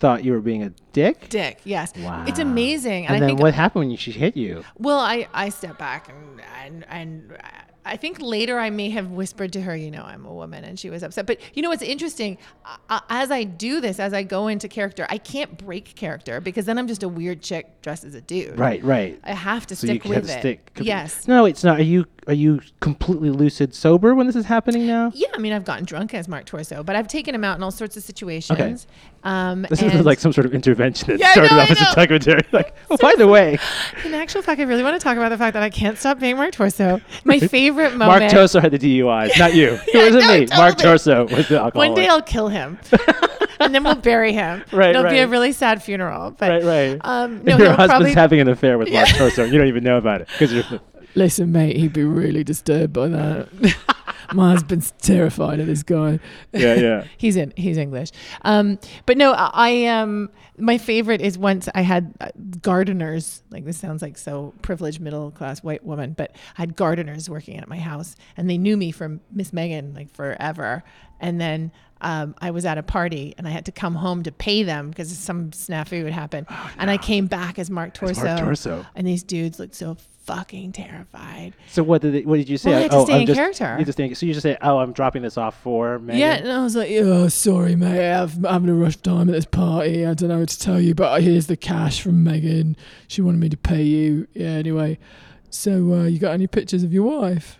thought you were being a dick. dick, yes, Wow. it's amazing. And, I then think, what happened when she hit you? well, I, I stepped back and, and, and I think later I may have whispered to her, you know, I'm a woman, and she was upset. But you know what's interesting? As I do this, as I go into character, I can't break character because then I'm just a weird chick dressed as a dude. Right, right. I have to so you stick can't with it. stick. Yes. No, it's not. Are you are you completely lucid sober when this is happening now? Yeah, I mean, I've gotten drunk as Mark Torso, but I've taken him out in all sorts of situations. Um, This is like some sort of intervention that Yeah, started know, off as a documentary. Like, oh, by the way, in actual fact, I really want to talk about the fact that I can't stop being Mark Torso. My favorite moment. Mark Torso had the DUIs, not you. Yeah, it wasn't no, me. Mark. Torso was the alcoholic. One day I'll kill him, and then we'll bury him. Right, It'll be a really sad funeral. But right, right. Um, no, Your husband's having an affair with Mark Torso. You don't even know about it because you're. Listen, mate, he'd be really disturbed by that. My husband's terrified of this guy. Yeah, yeah. he's in he's English. Um, but no, I um my favorite is once I had uh, gardeners. Like this sounds like so privileged middle class white woman, but I had gardeners working at my house, and they knew me from Miss Megan like forever. And then um, I was at a party, and I had to come home to pay them because some snafu would happen. And I came back as Mark Torso. Mark Torso. And these dudes looked so fucking terrified. So what did they, what did you say? Well, I had to oh, stay I'm in just, character. You just think, so you just say, oh, I'm dropping this off for Megan. Yeah, and I was like, Oh, sorry, mate. I'm having a rough time at this party. I don't know what to tell you, but here's the cash from Megan. She wanted me to pay you. Yeah, anyway. So, uh, you got any pictures of your wife?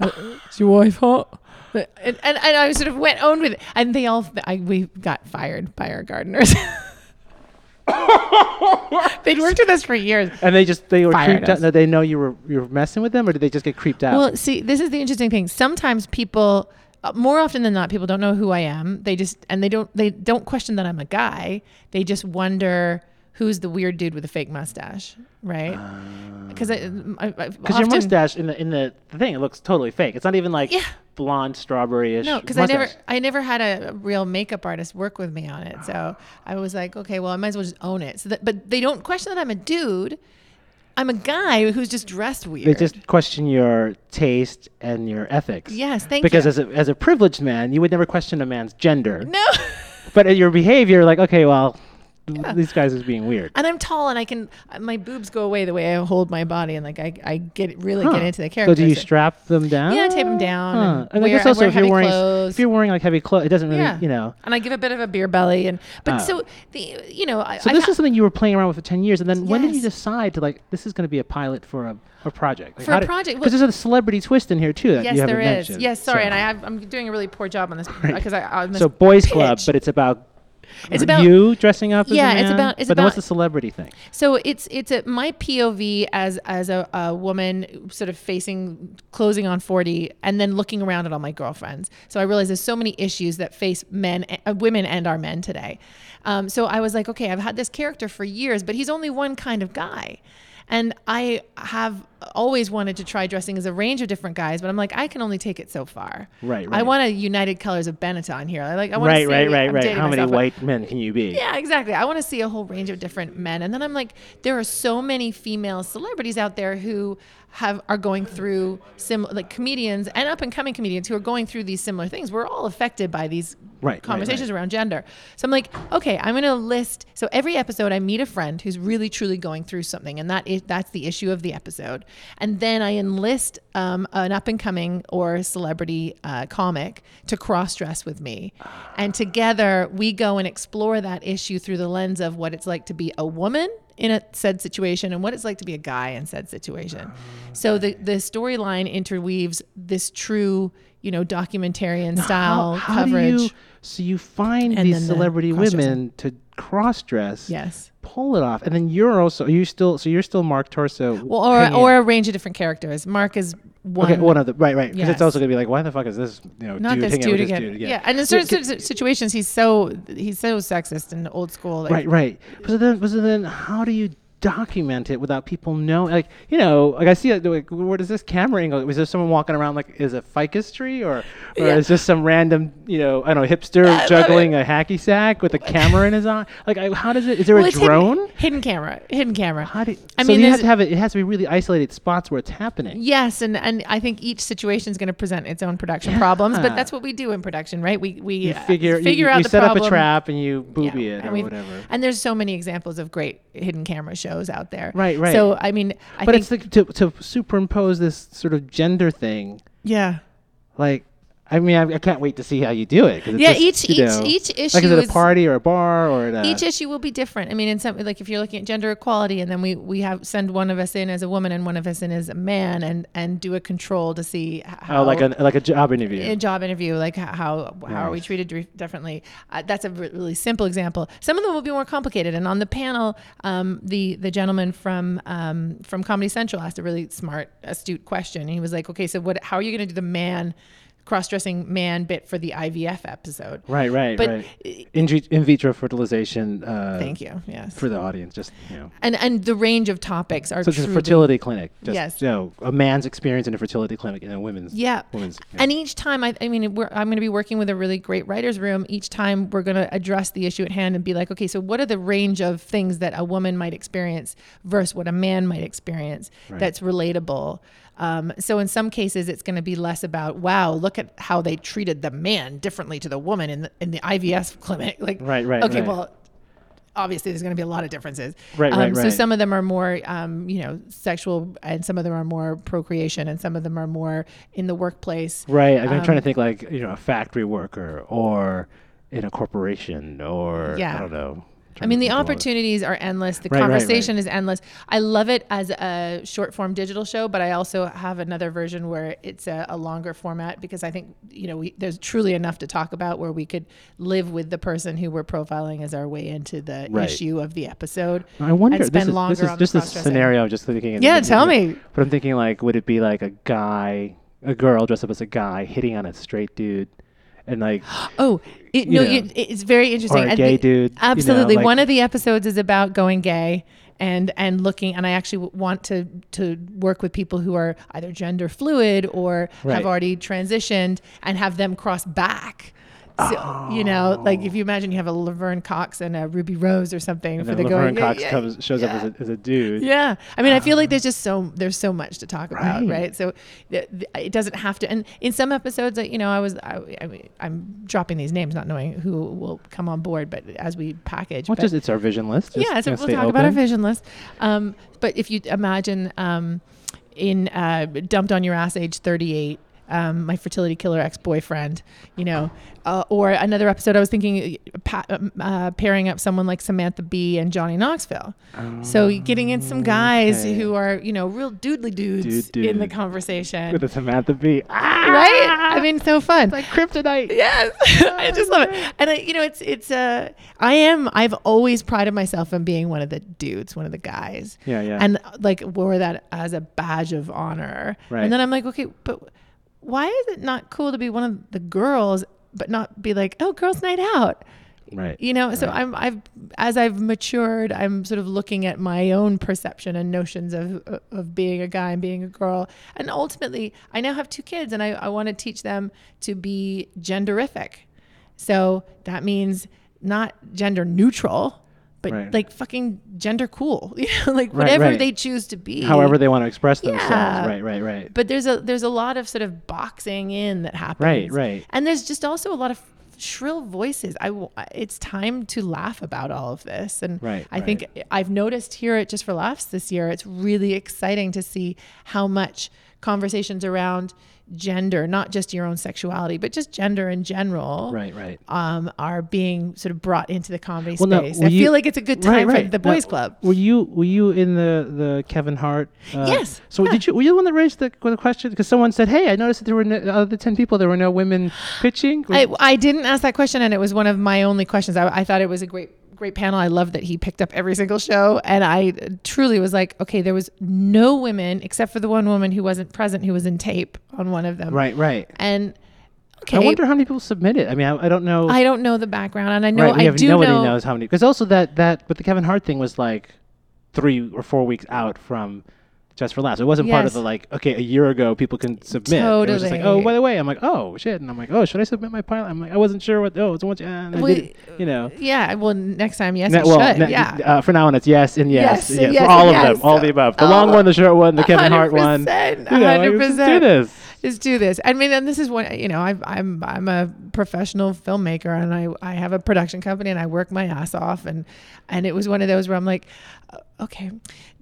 Uh, is your wife hot? and, and, and I sort of went on with it. And they all, I, we got fired by our gardeners. They'd worked with us for years. And they just they were Fired creeped out. us. Did they know you were you were messing with them, or did they just get creeped out? Well, see, this is the interesting thing. Sometimes people, uh, more often than not, people don't know who I am. They just and they don't they don't question that I'm a guy. They just wonder who's the weird dude with a fake mustache, right? Uh, because I Because your mustache in the in the, the thing, it looks totally fake. It's not even like Yeah. blonde strawberry-ish. No, because I never. I never had a real makeup artist work with me on it. So I was like, okay, well, I might as well just own it. So that, but they don't question that I'm a dude. I'm a guy who's just dressed weird. They just question your taste and your ethics. Yes, thank because you. Because as a as a privileged man, you would never question a man's gender. no. But your behavior, like, okay, well, these guys is being weird. and I'm tall, and I can my boobs go away the way I hold my body, and like I, I get really Huh. get into the character. So do you strap them down? Yeah, I them down and And I guess also if you're wearing clothes. if you're wearing like heavy clothes, it doesn't really, Yeah. you know. and I give a bit of a beer belly, and but Oh. so the you know I, So this ha- is something you were playing around with for ten years, and then when did you decide to like this is going to be a pilot for a, a project? Like, For a did- project, because well- there's a celebrity twist in here too that yes you haven't there is mentioned. yes sorry, So- and I have, I'm doing a really poor job on this Right. because I on this so boys club, but it's about It's about- you dressing up. As Yeah, a it's about- it's but then what's about- the celebrity thing? So it's it's a, my POV as as a, a woman sort of facing closing on 40 and then looking around at all my girlfriends. So I realized there's so many issues that face men, uh, women, and our men today. Um, so I was like, okay, I've had this character for years, but he's only one kind of guy. And I have always wanted to try dressing as a range of different guys, but I'm like, I can only take it so far. Right, right. I want a United Colors of Benetton here. I like. I want Right, to right, right, I'm right. How many myself, but- white men can you be? yeah, exactly. I want to see a whole range of different men. And then I'm like, there are so many female celebrities out there who have are going through sim like comedians and up and coming comedians who are going through these similar things. We're all affected by these Right, right, conversations right. around gender. So I'm like, okay, I'm going to list. So every episode, I meet a friend who's really truly going through something, and that is that's the issue of the episode. And then I enlist um, an up and coming or celebrity uh, comic to cross dress with me, and together we go and explore that issue through the lens of what it's like to be a woman in a said situation and what it's like to be a guy in said situation. So the the storyline interweaves this true, you know, documentarian style how, how coverage. So you find And these then the celebrity women to cross dress. Yes. Pull it off, and then you're also you still so you're still Mark Torso. Well, or hanging or a range of different characters. Mark is one. okay, one of the right, right. Because Yes. it's also gonna be like, why the fuck is this you know not dude this dude again. this dude Yeah, and in certain situations, he's so he's so sexist and old school. Like, right, right. So then, so then, how do you document it without people knowing? Like, you know, like I see, it, like, where does this camera angle? Was there someone walking around like, is it ficus tree or, or is this some random, you know, I don't know, hipster juggling a hacky sack with a camera in his eye? Like, I, how does it? Is there Well, a it's hidden- drone? Hidden, camera, hidden camera. How do? I so mean, you have to have it. It has to be really isolated spots where it's happening. Yes, and, and I think each situation is going to present its own production problems, but that's what we do in production, right? We we You uh, figure, you- figure you, out you the set problem. up a trap and you Yeah, booby it and or whatever. And there's so many examples of great hidden camera shows out there. Right, right. So I mean, I but it's like to to superimpose this sort of gender thing yeah. like I mean, I, I can't wait to see how you do it. Yeah, just, each- each- know, each issue Like, is it a party or a bar or a, Each issue will be different. I mean, in some like if you're looking at gender equality, and then we we have send one of us in as a woman and one of us in as a man, and and do a control to see how oh, like a like a job interview. a job interview, like how how are we treated differently? Uh, that's a really simple example. Some of them will be more complicated. And on the panel, um, the the gentleman from um, from Comedy Central asked a really smart, astute question. He was like, "Okay, so what? How are you going to do the man?" Cross-dressing man bit for the IVF episode right, right, but right. In, in vitro fertilization. Uh, thank you yes for the audience. Just you know, and and the range of topics are so it's a fertility clinic. Just, Yes. you know, a man's experience in a fertility clinic in a women's. Yeah. Women's. yeah. And each time, I, I mean, we're, I'm going to be working with a really great writer's room. Each time, we're going to address the issue at hand and be like, okay, so what are the range of things that a woman might experience versus what a man might experience that's relatable? Um, so in some cases, it's going to be less about, wow, look at how they treated the man differently to the woman in the, in the IVF clinic. Like, Right, right, Okay, right. well, obviously there's going to be a lot of differences. Right, um, right, So right. some of them are more, um, you know, sexual, and some of them are more procreation, and some of them are more in the workplace. Right. I'm trying to Um, think like you know a factory worker or in a corporation or Yeah. I don't know. I mean, the opportunities are endless. The Right, right, right. conversation is endless. I love it as a short form digital show, but I also have another version where it's a, a longer format because I think you know we, there's truly enough to talk about where we could live with the person who we're profiling as our way into the Right. issue of the episode. I wonder. and This spend is, longer this is on just the this cross-dressing. scenario. Just thinking. Yeah, tell me. But I'm thinking like, would it be like a guy, a girl dressed up as a guy hitting on a straight dude, and like Oh, it, no, you, it's very interesting. Or a gay dude, you know, Absolutely. like- One of the episodes is about going gay and and looking and I actually want to to work with people who are either gender fluid or Right. have already transitioned and have them cross back. So, you know, like if you imagine you have a Laverne Cox and a Ruby Rose or something and for the Laverne going yeah, Cox yeah, comes shows yeah. up as a, as a dude. Yeah, I mean, I feel like there's just so there's so much to talk about, Right. right? So th- th- it doesn't have to. And in some episodes, you know, I was I, I mean, I'm dropping these names, not knowing who will come on board, but as we package, but- just it's our vision list. Just, yeah, so we'll talk about our vision list. Um, but if you imagine um, in uh, dumped on your ass, age 38. Um, my fertility killer ex-boyfriend, you know, uh, or another episode. I was thinking, pa- um, uh, pairing up someone like Samantha Bee and Johnny Knoxville. so getting in some guys Oh, okay. who are, you know, real doodly dudes Dude, in the conversation, with a Samantha Bee. Ah, right? I mean, so fun. like kryptonite. Yes, I just love it. And I, you know, it's it's uh, I am. I've always prided myself on being one of the dudes, one of the guys. Yeah, yeah. And like wore that as a badge of honor. Right. And then I'm like, okay, but why is it not cool to be one of the girls, but not be like, oh, girls' night out? Right. You know, so right. I'm I've as I've matured, I'm sort of looking at my own perception and notions of uh, of being a guy and being a girl. And ultimately, I now have two kids and I, I want to teach them to be genderific. So that means not gender neutral, but Right. like fucking gender cool. You know, like Right, whatever right. they choose to be. However they want to express themselves. Yeah. Right, right, right. But there's a there's a lot of sort of boxing in that happens. Right, right. And there's just also a lot of shrill voices. I w- it's time to laugh about all of this. And Right, I think I've noticed here at Just for Laughs this year, it's really exciting to see how much conversations around gender, not just your own sexuality, but just gender in general, Right, right. um, are being sort of brought into the comedy Well, space. were I you- feel like it's a good time right. for the Now, boys club. Were you were you in the the Kevin Hart? Uh, Yes, So yeah. did you were you the one that raised the, the question? Because someone said, "Hey, I noticed that there were no, out of the ten people, there were no women pitching." I, I didn't ask that question, and it was one of my only questions. I, I thought it was a great great panel. I love that he picked up every single show, and I truly was like, okay, there was no women except for the one woman who wasn't present, who was in tape on one of them. Right, right. And okay, I wonder how many people submitted. I mean, I, I don't know. I don't know the background, and I know right, I have, do nobody know. knows how many. Because also that that, but the Kevin Hart thing was like three or four weeks out from Just for Laughs. It wasn't part of Yes. the like, okay, a year ago people can submit. It was just like, oh, Totally. by the way, I'm like, oh shit, and I'm like, oh, should I submit my pilot? I'm like, I wasn't sure what. Oh, it's one. And I did you know. Yeah, well, next time, yes, Ne- you should. ne- yeah. uh, for now on, it's yes and yes, Yes, yes, yes, for all of yes. them, all the above. The long one, the short one, the Kevin Hart one. 100%, You know, like, let's just do 100%. this. Just do this. I mean, and this is what you know. I've, I'm I'm a professional filmmaker, and I I have a production company, and I work my ass off, and and it was one of those where I'm like, uh, okay,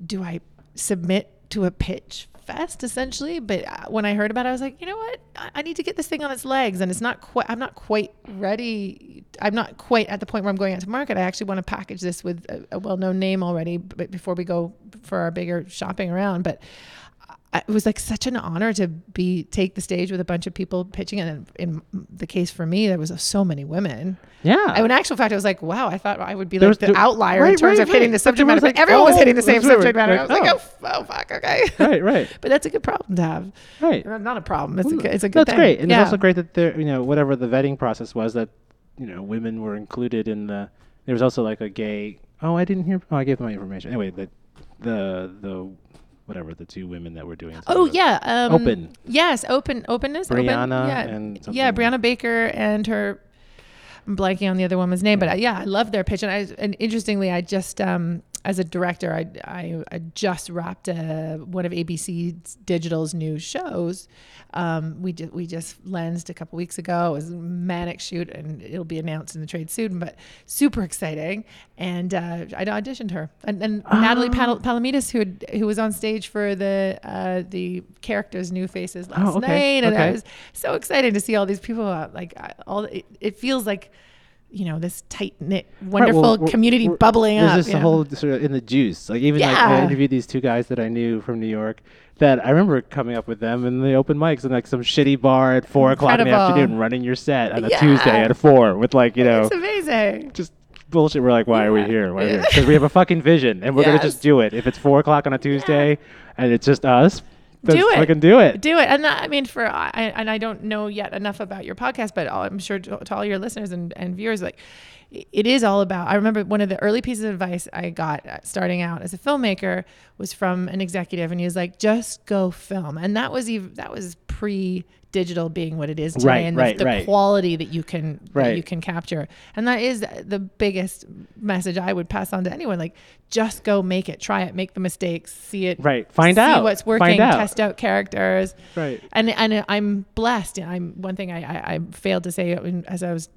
do I submit to a pitch fest essentially? But uh, when I heard about it, I was like, you know what? I, need to get this thing on its legs, and it's not quite. I'm not quite ready. I'm not quite at the point where I'm going out to market. I actually want to package this with a, a well-known name already, but before we go for our bigger shopping around, but. I- it was like such an honor to be take the stage with a bunch of people pitching. And in the case for me, there was so many women. Yeah. In actual fact, I was like, wow, I thought I would be There like was- the there- outlier right, in terms right, of hitting the subject matter. like, everyone was oh, hitting the same right, subject matter. I like, was like, oh. oh, oh fuck, okay. right, right, but that's a good problem to have. right. Not a problem. It's a good, it's a good That's thing. great, and yeah. it's also great that there, you know, whatever the vetting process was, that you know, women were included in the. There was also like a gay. Oh, I didn't hear. Oh, I gave them my information. Anyway, the, the the whatever the two women that were doing. Oh of- yeah, um, Open. Yes, open openness. open, Brianna yeah, and yeah. Brianna Baker and her. I'm blanking on the other woman's name, but uh, yeah, I love their pitch. And I and interestingly, I just um, as a director, I, I, I just wrapped uh one of ABC Digital's new shows. Um, we just we just lensed a couple weeks ago. It was a manic shoot, and it'll be announced in the trade soon. But super exciting. And uh, I auditioned her, and, and Natalie Pal- Palamides, who had, who was on stage for the uh, the characters' new faces last Oh, okay, night, and I was so excited to see all these people. Uh, like all, it, it feels like you know this tight knit, Right, wonderful well, we're- community we're- bubbling there's up. this you know? whole sort of in the juice. Like even like I interviewed these two guys that I knew from New York. That I remember coming up with them in the open mics in like some shitty bar at four o'clock in the afternoon, running your set on a Yeah. Tuesday at four with like you know it's amazing. just bullshit. We're like, why are we here? Why are we here? Because we have a fucking vision, and we're gonna just do it. If it's four o'clock on a Tuesday, and it's just us, do it. Fucking do it. Do it. And that, I mean, for I, and I don't know yet enough about your podcast, but all- I'm sure to, to all your listeners and, and viewers, like it is all about. I remember one of the early pieces of advice I got uh, starting out as a filmmaker was from an executive, and he was like, "Just go film," and that was even that was pre. Digital being what it is today, Right, and right, the, the right. quality that you can that you can capture, and that is the biggest message I would pass on to anyone. Like, just go make it, try it, make the mistakes, see it, Right. Find see out. what's working, out. test out characters. Right. And and I'm blessed. I'm one thing I, I, I failed to say as I was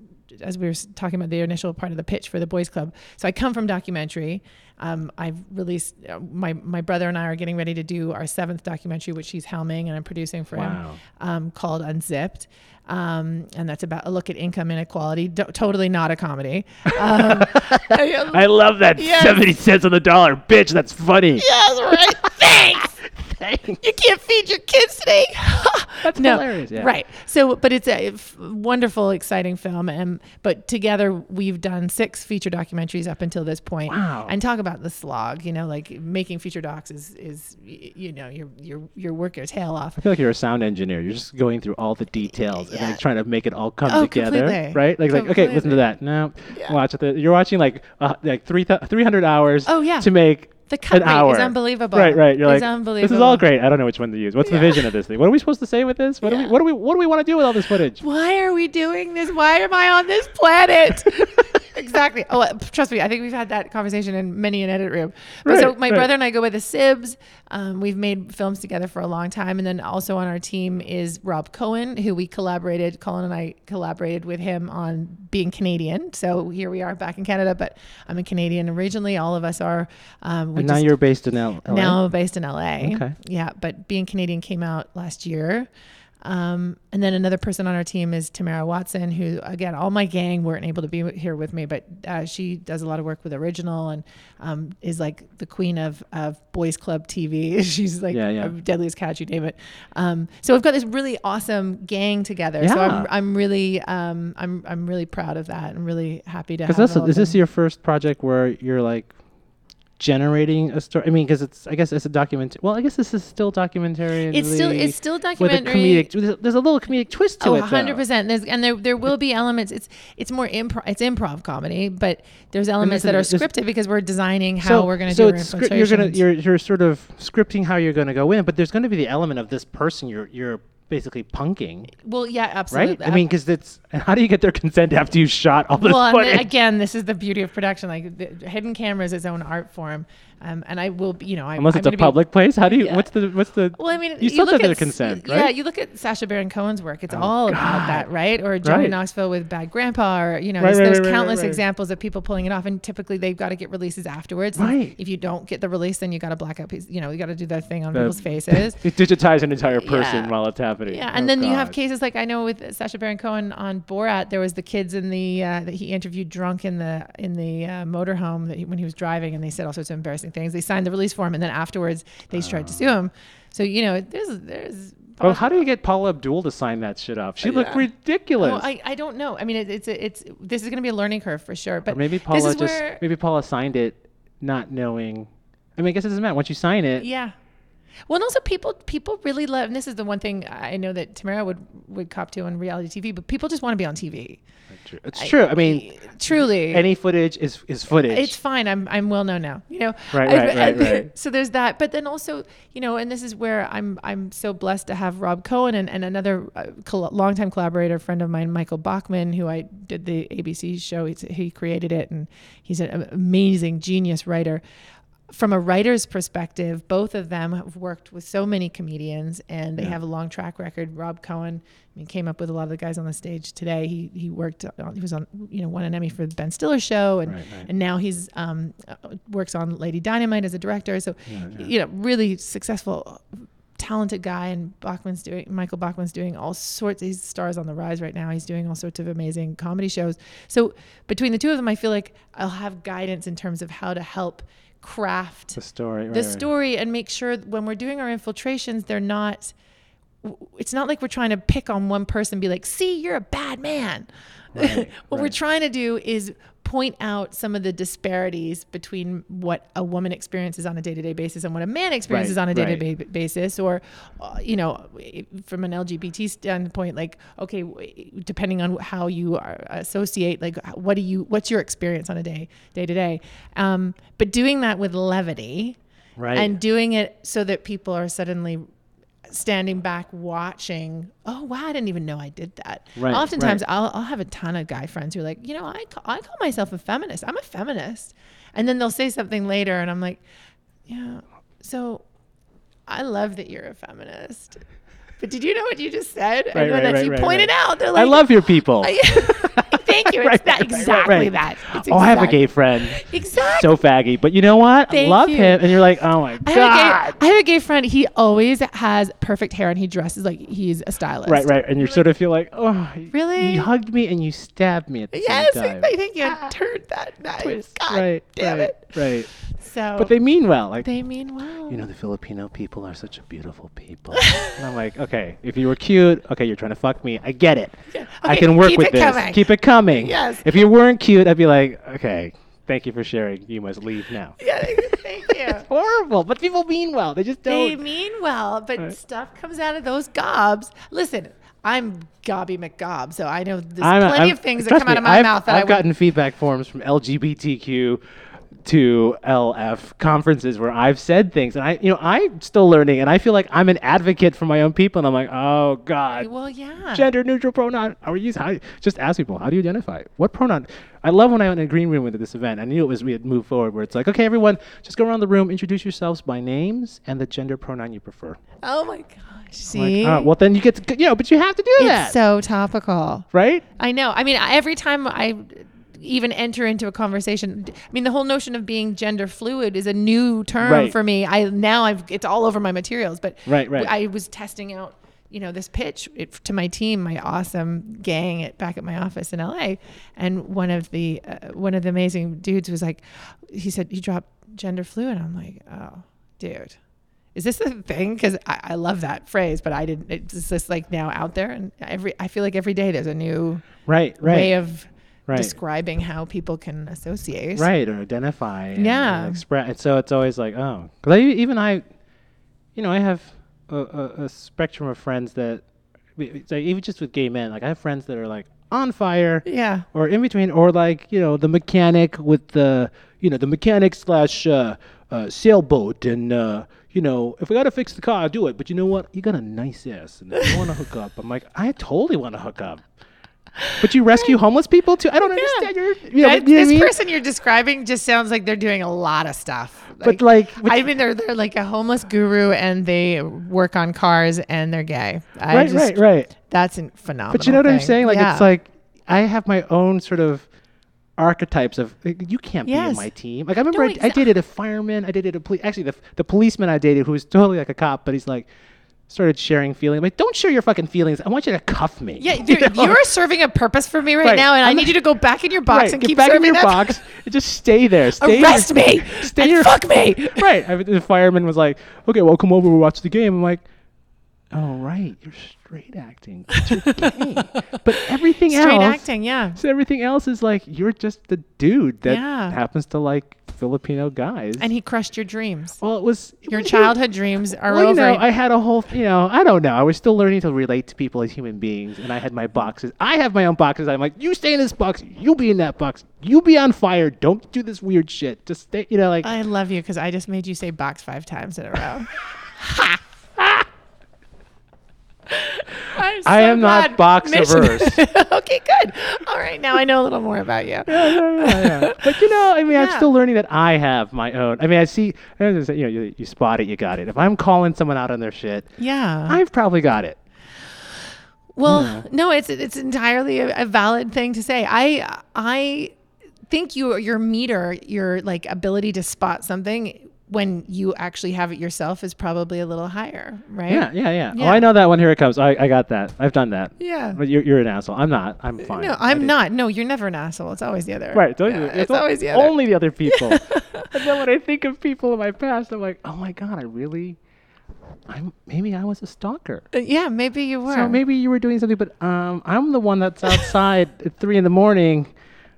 as we were talking about the initial part of the pitch for the boys club. So I come from documentary. Um, I've released uh, my my brother and I are getting ready to do our seventh documentary, which he's helming and I'm producing for Wow. him, um, called Unzipped. Um, and that's about a look at income inequality. Do- totally not a comedy. Um, I love that Yes. seventy cents on the dollar, bitch. That's funny. Yes, right. Thanks. You can't feed your kids today. That's no, hilarious, yeah. Right. So, but it's a f- wonderful, exciting film. And but together we've done six feature documentaries up until this point. Wow. And talk about the slog. You know, like making feature docs is is you know you're you're you're working your tail off. I feel like you're a sound engineer. You're just going through all the details and like trying to make it all come Oh, together, completely. right? Like, like okay, listen to that. No, Yeah. watch it. You're watching like uh, like three th- 300 hours. Oh, yeah. to make The cut an rate hour. is unbelievable. Right, right. You're It's like, this is all great. I don't know which one to use. What's the vision of this thing? What are we supposed to say with this? What do we what do we what do we want to do with all this footage? why are we doing this? Why am I on this planet? exactly. Oh, uh, trust me, I think we've had that conversation in many an edit room. But so my right. brother and I go by the Sibs. Um, we've made films together for a long time, and then also on our team is Rob Cohen, who we collaborated. Colin and I collaborated with him on being Canadian. So here we are back in Canada, but I'm a Canadian originally. All of us are. Um, And now just- you're based in L- LA. now I'm based in LA. Okay. Yeah, but being Canadian came out last year. Um, and then another person on our team is Tamara Watson, who again, all my gang weren't able to be here with me, but uh, she does a lot of work with original and um, is like the queen of, of boys club TV. She's like Yeah, yeah. deadliest catch, you name it. Um, so we've got this really awesome gang together. So I'm, I'm really, um, I'm, I'm really proud of that. I'm really happy to have Because is this your first project where you're like generating a story? I mean, because it's I guess it's a document. Well, I guess this is still documentary. It's still it's still documentary. with a comedic. There's, a little comedic twist to Oh, it. though. 100 percent. There's and there there will be elements. It's it's more improv. It's improv comedy, but there's elements that are scripted because we're designing how we're going to so do our it's script- you're gonna you're you're sort of scripting how you're gonna go in, but there's gonna be the element of this person you're you're basically punking, well, yeah, absolutely. right? I mean, because it's how do you get their consent after you shot all this well, footage? again, this is the beauty of production. Like the hidden camera is its own art form, um, and I will, be, you know, I, Unless I'm it's a gonna be- public place, how do you? Yeah. What's the what's the? Well, I mean, you still look have their consent, Yeah, you look at Sacha Baron Cohen's work; it's Oh, all about that, right? Or Johnny Right. Knoxville with Bad Grandpa, or you know, Right, there's, right, there's right, right, countless right. examples of people pulling it off, and typically they've got to get releases afterwards. Right. If you don't get the release, then you got to black out. You know, you got to do that thing on The- people's faces. You digitize an entire person Yeah. while it's happening. Yeah, and Oh, then you have cases like I know with Sacha Baron Cohen on Borat, there was the kids in the uh, that he interviewed drunk in the in the uh, motorhome that he, when he was driving, and they said all sorts of embarrassing things. They signed the release form, and then afterwards they tried to sue ah. him. So you know, there's there's. Well, how do you get Paula Abdul to sign that shit off? She looked Yeah. ridiculous. Oh, I, I don't know. I mean, it, it's a, it's this is going to be a learning curve for sure. But or maybe Paula just where, maybe Paula signed it not knowing. I mean, I guess it doesn't matter. Once you sign it, Yeah. Well, and also people people really love. And this is the one thing I know that Tamara would would cop to on reality TV. But people just want to be on TV. it's true. I mean, Truly, any footage is is footage. it's fine. I'm I'm well known now. You know. Right, I- right, right, I- right. So there's that, but then also, you know, and this is where I'm I'm so blessed to have Rob Cohen and, and another uh, col- longtime collaborator, friend of mine, Michael Bachman, who I did the ABC show. He's, he created it, and he's an amazing genius writer. From a writer's perspective, both of them have worked with so many comedians, and they have a long track record. Rob Cohen, I mean, came up with a lot of the guys on the stage today. He he worked, on, he was on, you know, won an Emmy for the Ben Stiller show, and Right, right. and now he's um, uh, works on Lady Dynamite as a director. So, you know, really successful, talented guy. And Bachman's doing Michael Bachman's doing all sorts. He's stars on the rise right now. He's doing all sorts of amazing comedy shows. So between the two of them, I feel like I'll have guidance in terms of how to help craft the story. right, the right. story and make sure when we're doing our infiltrations, they're not. It's not like we're trying to pick on one person, and be like, "See, you're a bad man." Right, what we're trying to do is point out some of the disparities between what a woman experiences on a day-to-day basis and what a man experiences Right, on a day-to-day basis or uh, you know from an lgbt standpoint like okay depending on how you are, associate like what do you what's your experience on a day day to day um, but doing that with levity Right. and doing it so that people are suddenly standing back watching oh wow i didn't even know i did that. Right, oftentimes right. I'll, I'll have a ton of guy friends who are like you know I, I call myself a feminist. I'm a feminist. And then they'll say something later and i'm like yeah so i love that you're a feminist. But did you know what you just said? Right, and when right, right, you pointed out they're like I love your people. thank you it's Right, that, right, right, exactly right. that It's Oh, I have a gay friend. exactly So faggy, but you know what? I Thank love you. him, and you're like, oh my I have, god. gay, I have a gay friend. He always has perfect hair and he dresses like he's a stylist. Right, right, and you sort of feel like, oh, Really? You hugged me and you stabbed me at the Yes, same time. Yes, I think you turned that knife. God right, damn right, it. right. So, But they mean well. Like, they mean well. you know, the Filipino people are such a beautiful people. and I'm like, okay, if you were cute, okay, you're trying to fuck me. I get it. I Okay, can work with this. coming. Keep it coming. Yes. If you weren't cute, I'd be like, okay, thank you for sharing. You must leave now. yeah, thank you. it's Horrible, but people mean well. They just don't. They mean well, but Right. stuff comes out of those gobs. Listen, I'm Gobby McGob, so I know there's I'm- plenty I'm- of things that come out of my I've, mouth that I've gotten feedback forms from LGBTQ to LF conferences where I've said things, and I, you know, I'm still learning, and I feel like I'm an advocate for my own people, and I'm like, oh god, Well, yeah. gender neutral pronoun. How are you? How, just ask people, how do you identify? What pronoun? I love when I went in a green room with this event. I knew it was we had moved forward, where it's like, okay, everyone, just go around the room, introduce yourselves by names and the gender pronoun you prefer. Oh my gosh. See? Like, oh, well, then you get to, you know, but you have to do that, it's so topical. right? I know. I mean, every time I even enter into a conversation, I mean, the whole notion of being gender fluid is a new term Right. for me. I now I've it's all over my materials, but Right, right. I was testing out. you know, this pitch to my team, my awesome gang at, back at my office in LA, and one of the uh, one of the amazing dudes was like, he said he dropped gender fluid. I'm like, oh, dude. Is this a thing? Because I, I love that phrase, but I didn't. It's just like now out there, and every I feel like every day there's a new Right, right. way of right. describing how people can associate. right or identify and, Yeah. and express and so it's always like oh because I, even i you know i have a, a, a spectrum of friends that like even just with gay men like i have friends that are like on fire Yeah. or in between or like you know the mechanic with the you know the mechanic slash uh, uh, sailboat and uh, you know if we gotta fix the car i'll do it but you know what you got a nice ass and i want to hook up i'm like i totally want to hook up but you rescue homeless people too i don't understand your you know, That- you know what I this mean? person you're describing just sounds like they're doing a lot of stuff. But, like, I mean, they're they're like a homeless guru, and they work on cars, and they're gay. I right, just, right, right. That's phenomenal. But you know what I'm saying? Like Yeah. it's like I have my own sort of archetypes of like, you can't be in my team. Like I remember No, I, I dated a fireman. I dated a police. Actually, the the policeman I dated who was totally like a cop, but he's like started sharing feelings. I'm Like don't share your fucking feelings. I want you to cuff me. Yeah, You dude, know? you're serving a purpose for me right, Right. now, and i I'm need not- you to go back in your box right, and get keep back in serving your that. box and just stay there. Stay in Arrest your, me Stay and your, fuck me. right. I, the fireman was like, "Okay, well, come over. We'll watch the game." I'm like, "Oh, right. You're straight acting. But you're gay. but everything Straight else, acting, yeah. So everything else is like you're just the dude that Yeah. happens to like Filipino guys. And he crushed your dreams. well, it was Your childhood dreams are Well, you over. know, I had a whole, you know, I don't know. I was still learning to relate to people as human beings, and I had my boxes. I have my own boxes. I'm like, you stay in this box. You be in that box. You be on fire. Don't do this weird shit. Just stay, you know, like. I love you because I just made you say box five times in a row. I'm I so am not box averse. okay, good. All right, now I know a little more about you. but you know, I mean, I'm still learning that I have my own. I mean, I see, I was gonna say, you know, you, you spot it, you got it. If I'm calling someone out on their shit, Yeah. I've probably got it. Well, no, it's it's entirely a, a valid thing to say. I I think you your meter, your like ability to spot something when you actually have it yourself is probably a little higher, right? Yeah, yeah, yeah. Yeah. Oh, I know that one. Here it comes. I, I got that. I've done that. Yeah. But you're, you're an asshole. I'm not. I'm fine. No, I'm not. No, you're never an asshole. It's always the other. Right. Don't Yeah, you? it's o- always the other. Only the other people. and then when I think of people in my past, I'm like, oh my god, I really, I'm maybe I was a stalker. Uh, yeah, maybe you were. So maybe you were doing something, but um, I'm the one that's outside at three in the morning.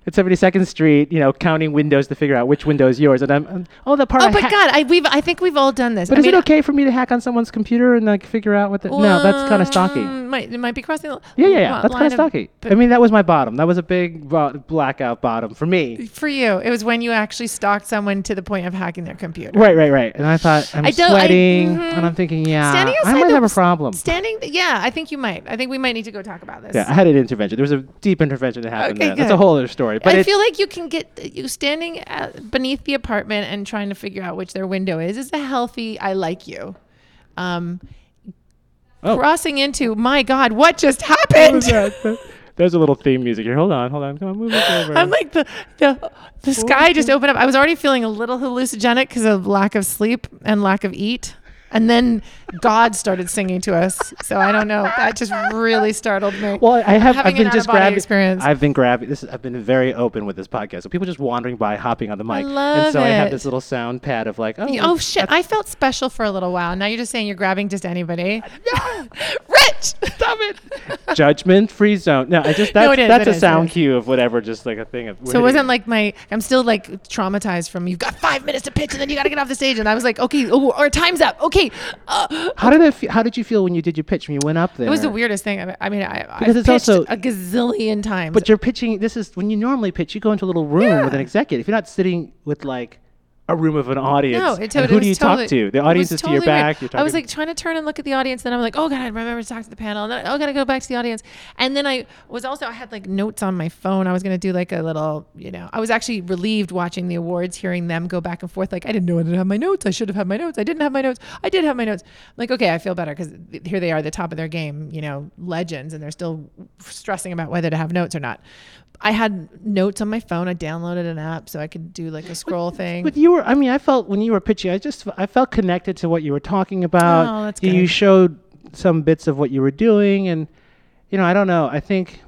At 72nd Street, you know, counting windows to figure out which window is yours, and I'm, I'm oh, that part. Oh, I but ha- God, I we've I think we've all done this. But I is mean, it okay for me to hack on someone's computer and like figure out what the? no, that's kind of stalking. um, Might it might be crossing the Yeah, yeah, yeah. That's kind of stalky. I mean, that was my bottom. That was a big bo- blackout bottom for me. for you, it was when you actually stalked someone to the point of hacking their computer. Right, right, right. And I thought I'm I don't- I- sweating, mhm. and I'm thinking, yeah, Standing I might have a problem. Standing, yeah, I think you might. I think we might need to go talk about this. yeah, I had an intervention. There was a deep intervention that happened Okay, there. That's a whole other story. But I feel like you can get you standing at, beneath the apartment and trying to figure out which their window is. Is a healthy. I like you. Um, Oh. crossing into my God, what just happened? was that? There's a little theme music here. Hold on, hold on. Come on, move this over. I'm like the the the sky just opened up. I was already feeling a little hallucinogenic because of lack of sleep and lack of eat. And then God started singing to us. So I don't know. That just really startled me. well, I have. having I've been just grabbing. experience. I've been grabbing. This. Is, I've been very open with this podcast. So people just wandering by, hopping on the mic, and love so I have this little sound pad of like, oh, Oh shit! I felt special for a little while. Now you're just saying you're grabbing just anybody. Rich, stop it. judgment free zone. No, I just that's No, it is, that's it a is, sound cue of whatever. Just like a thing of. So it wasn't like my. I'm still like traumatized from you've got five minutes to pitch and then you got to get off the stage and I was like, okay, oh, our time's up. Okay, uh, How did it? Fe- how did you feel when you did your pitch when you went up there? it was the weirdest thing. I mean, I, Because it's pitched also- a gazillion times. But you're pitching. This is when you normally pitch. You go into a little room with an Yeah. executive. You're not sitting with like a room of an audience. No, it And totally who was do you totally, talk to? The audience is to your back. You're. I was like trying to turn and look at the audience. Then I'm like, oh god, I remember to talk to the panel. And then oh, gotta go back to the audience. And then I was also I had like notes on my phone. I was gonna do like a little, you know, I was actually relieved watching the awards, hearing them go back and forth. Like I didn't know I didn't have my notes. I should have had my notes. I didn't have my notes. I did have my notes. like okay, I feel better because here they are, the top of their game, you know, legends, and they're still stressing about whether to have notes or not. I had notes on my phone. I downloaded an app so I could do like a scroll thing. But you were. I mean, I felt when you were pitching. I just. I felt connected to what you were talking about. Oh, that's You- You showed some bits of what you were doing, and you know, I don't know. I think,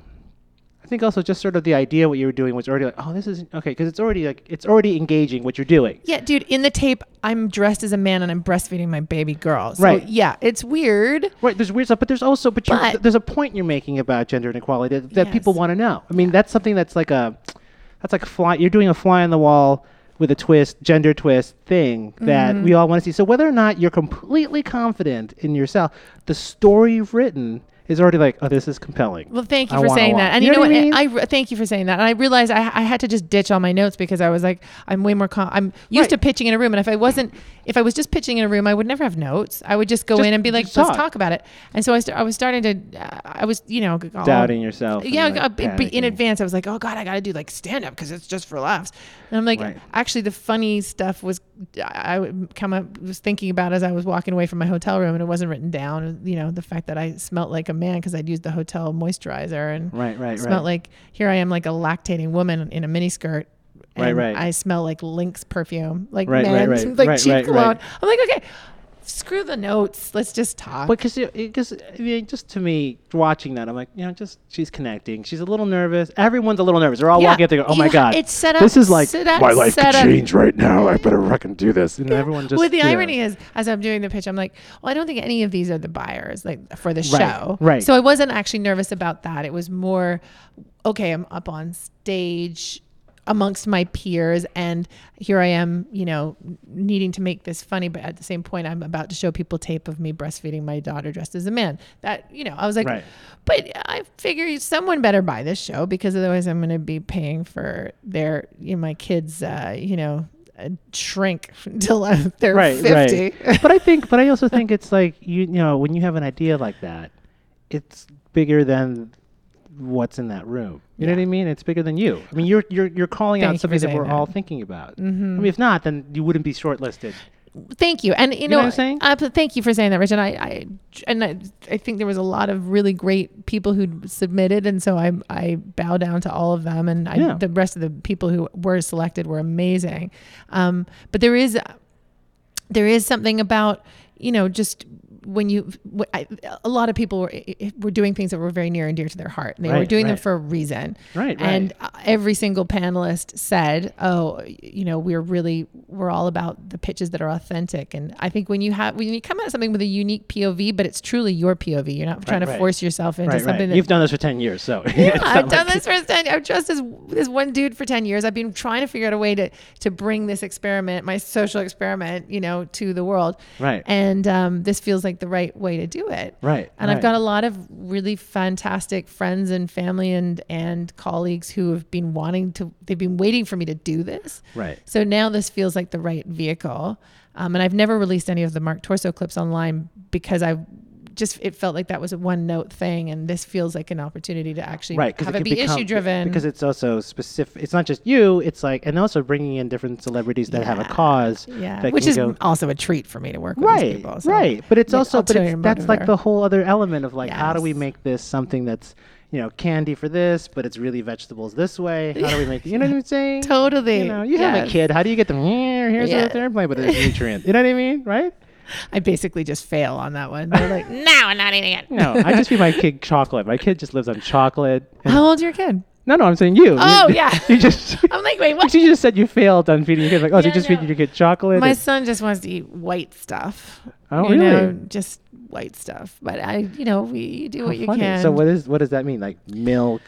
I think also just sort of the idea what you were doing was already like, oh, this is okay, because it's already like it's already engaging what you're doing. Yeah, dude, in the tape, I'm dressed as a man and I'm breastfeeding my baby girl. So, Right. yeah, it's weird. Right, there's weird stuff, but there's also, but, you're, there's a point you're making about gender inequality that, that people want to know. I mean, that's something that's like a, that's like a fly. You're doing a fly on the wall with a twist, gender twist thing that Mm-hmm. we all want to see. So whether or not you're completely confident in yourself, the story you've written is already like, oh, this is compelling. Well, thank you I for wanna saying watch. that. And You know what I mean? I, thank you for saying that. And I realized I, I had to just ditch all my notes because I was like, I'm way more. Com- I'm used Right. to pitching in a room, and if I wasn't, if I was just pitching in a room, I would never have notes. I would just go Just- in and be like, let's talk. talk about it. And so I, st- I was starting to, uh, I was, you know, all- Doubting yourself. Yeah, like, uh, in advance, I was like, "Oh God, I got to do like stand up because it's just for laughs." And I'm like, Right. actually, the funny stuff was I would come up was thinking about as I was walking away from my hotel room, and it wasn't written down. You know, the fact that I smelt like a man because I'd used the hotel moisturizer and Right, right, smelled right. like here I am like a lactating woman in a miniskirt. Right, right. I smell like Lynx perfume, like Right, right, right, like right, cheap cologne. I'm like, okay, screw the notes. Let's just talk. But because because I mean, just to me watching that, I'm like, you know, just she's connecting. She's a little nervous. Everyone's a little nervous. They're all Yeah, walking up there. Oh my god, it's set up- This is like up- my life could up- change right now. I better fucking do this. And everyone just. well, the you know. irony is, as I'm doing the pitch, I'm like, well, I don't think any of these are the buyers, like for the Right, show. right. So I wasn't actually nervous about that. It was more, okay, I'm up on stage amongst my peers, and here I am, you know, needing to make this funny, but at the same point, I'm about to show people tape of me breastfeeding my daughter dressed as a man. That, you know, I was like, Right. but I figure someone better buy this show because otherwise I'm going to be paying for their, you know, my kids, uh, you know, shrink until they're right, 50. right. but I think, but I also think it's like you, you know, when you have an idea like that, it's bigger than what's in that room. You know what I mean? It's bigger than you. I mean, you're you're you're calling Thank out something that we're that. all thinking about. I mean, if not, then you wouldn't be shortlisted. Thank you, and you, know know, what I'm saying? Uh, thank you for saying that, Rich. And I, I and I, I think there was a lot of really great people who submitted, and so I, I bow down to all of them, and I, Yeah. the rest of the people who were selected were amazing. Um, but there is, there is something about you know just when you I, a lot of people were were doing things that were very near and dear to their heart and they were Right, doing them for a reason Right, and uh, every single panelist said oh you know we're really we're all about the pitches that are authentic and i think when you have when you come at something with a unique pov but it's truly your pov you're not trying to right. force yourself into Right, something right. that You've done this for ten years, so yeah, I've done like- this for 10 I've dressed as this one dude for 10 years. I've been trying to figure out a way to to bring this experiment, my social experiment, you know, to the world. Right. And um, this feels like the right way to do it. Right, And I've got a lot of really fantastic friends and family and and colleagues who have been wanting to they've been waiting for me to do this. Right. So now this feels like the right vehicle. Um, and I've never released any of the Mark Torso clips online because I just it felt like that was a one note thing, and this feels like an opportunity to actually right have it it be issue driven. because it's also specific it's not just you it's like and also bringing in different celebrities that have a cause yeah, that which is go- also a treat for me to work with these right people. so- right but it's Yeah, also but it's, that's like the whole other element of like how do we make this something that's you know candy for this but it's really vegetables this way how do we make you know what i'm saying Totally. you know you have a kid how do you get them here's Yeah. what they're playing with nutrient you know what i mean right I basically just fail on that one. They're like, no, I'm not eating it. no i just feed my kid chocolate my kid just lives on chocolate and- How old's your kid? no no i'm saying you Oh, You- yeah. you just I'm like, wait, what? you just said you failed on feeding your kid like oh so you just no. feed your kid chocolate My and- son just wants to eat white stuff. Oh, you know, really? just white stuff. But I, you know, we you do How what you funny. can. So what is what does that mean? Like milk,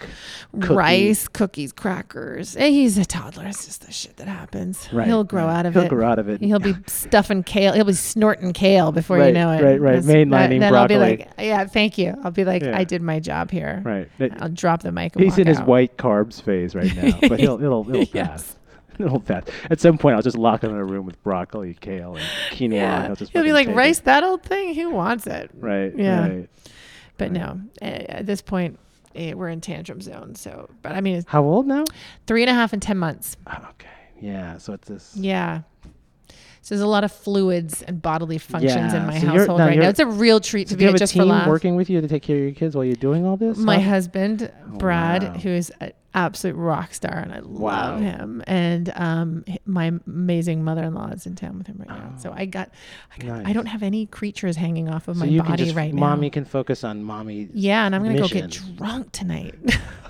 cookies? rice, cookies, crackers. Eh, He's a toddler. It's just the shit that happens. Right, He'll grow right. out of He'll it. grow out of it. He'll be stuffing kale. He'll be snorting kale before you know it. right, right. That's- Mainlining then I'll be broccoli. like, yeah, thank you. I'll be like, Yeah. I did my job here. Right. I'll drop the mic. And He's in his white carbs phase right now, but he'll it'll it'll Yes. pass. It'll pass. At some point, I'll just lock him in a room with broccoli, kale, and quinoa. and Yeah. he'll just He'll be like, rice, It. that old thing? Who wants it? Right. Yeah. Right. But no, eh, at this point, eh, we're in tantrum zone. So, but I mean, it's How old now? three and a half and 10 months. Oh, okay. Yeah. So it's this. Yeah. So there's a lot of fluids and bodily functions Yeah, in my so household right now. It's a real treat So to do you be have at a just for team working with you to take care of your kids while you're doing all this? My husband, Brad, wow. who is a, absolute rock star, and I Wow. love him. And um, my amazing mother-in-law is in town with him right now. So I got, I, got I don't have any creatures hanging off of so my body just, right now. mommy can focus on mommy. Yeah, and I'm gonna go get drunk tonight.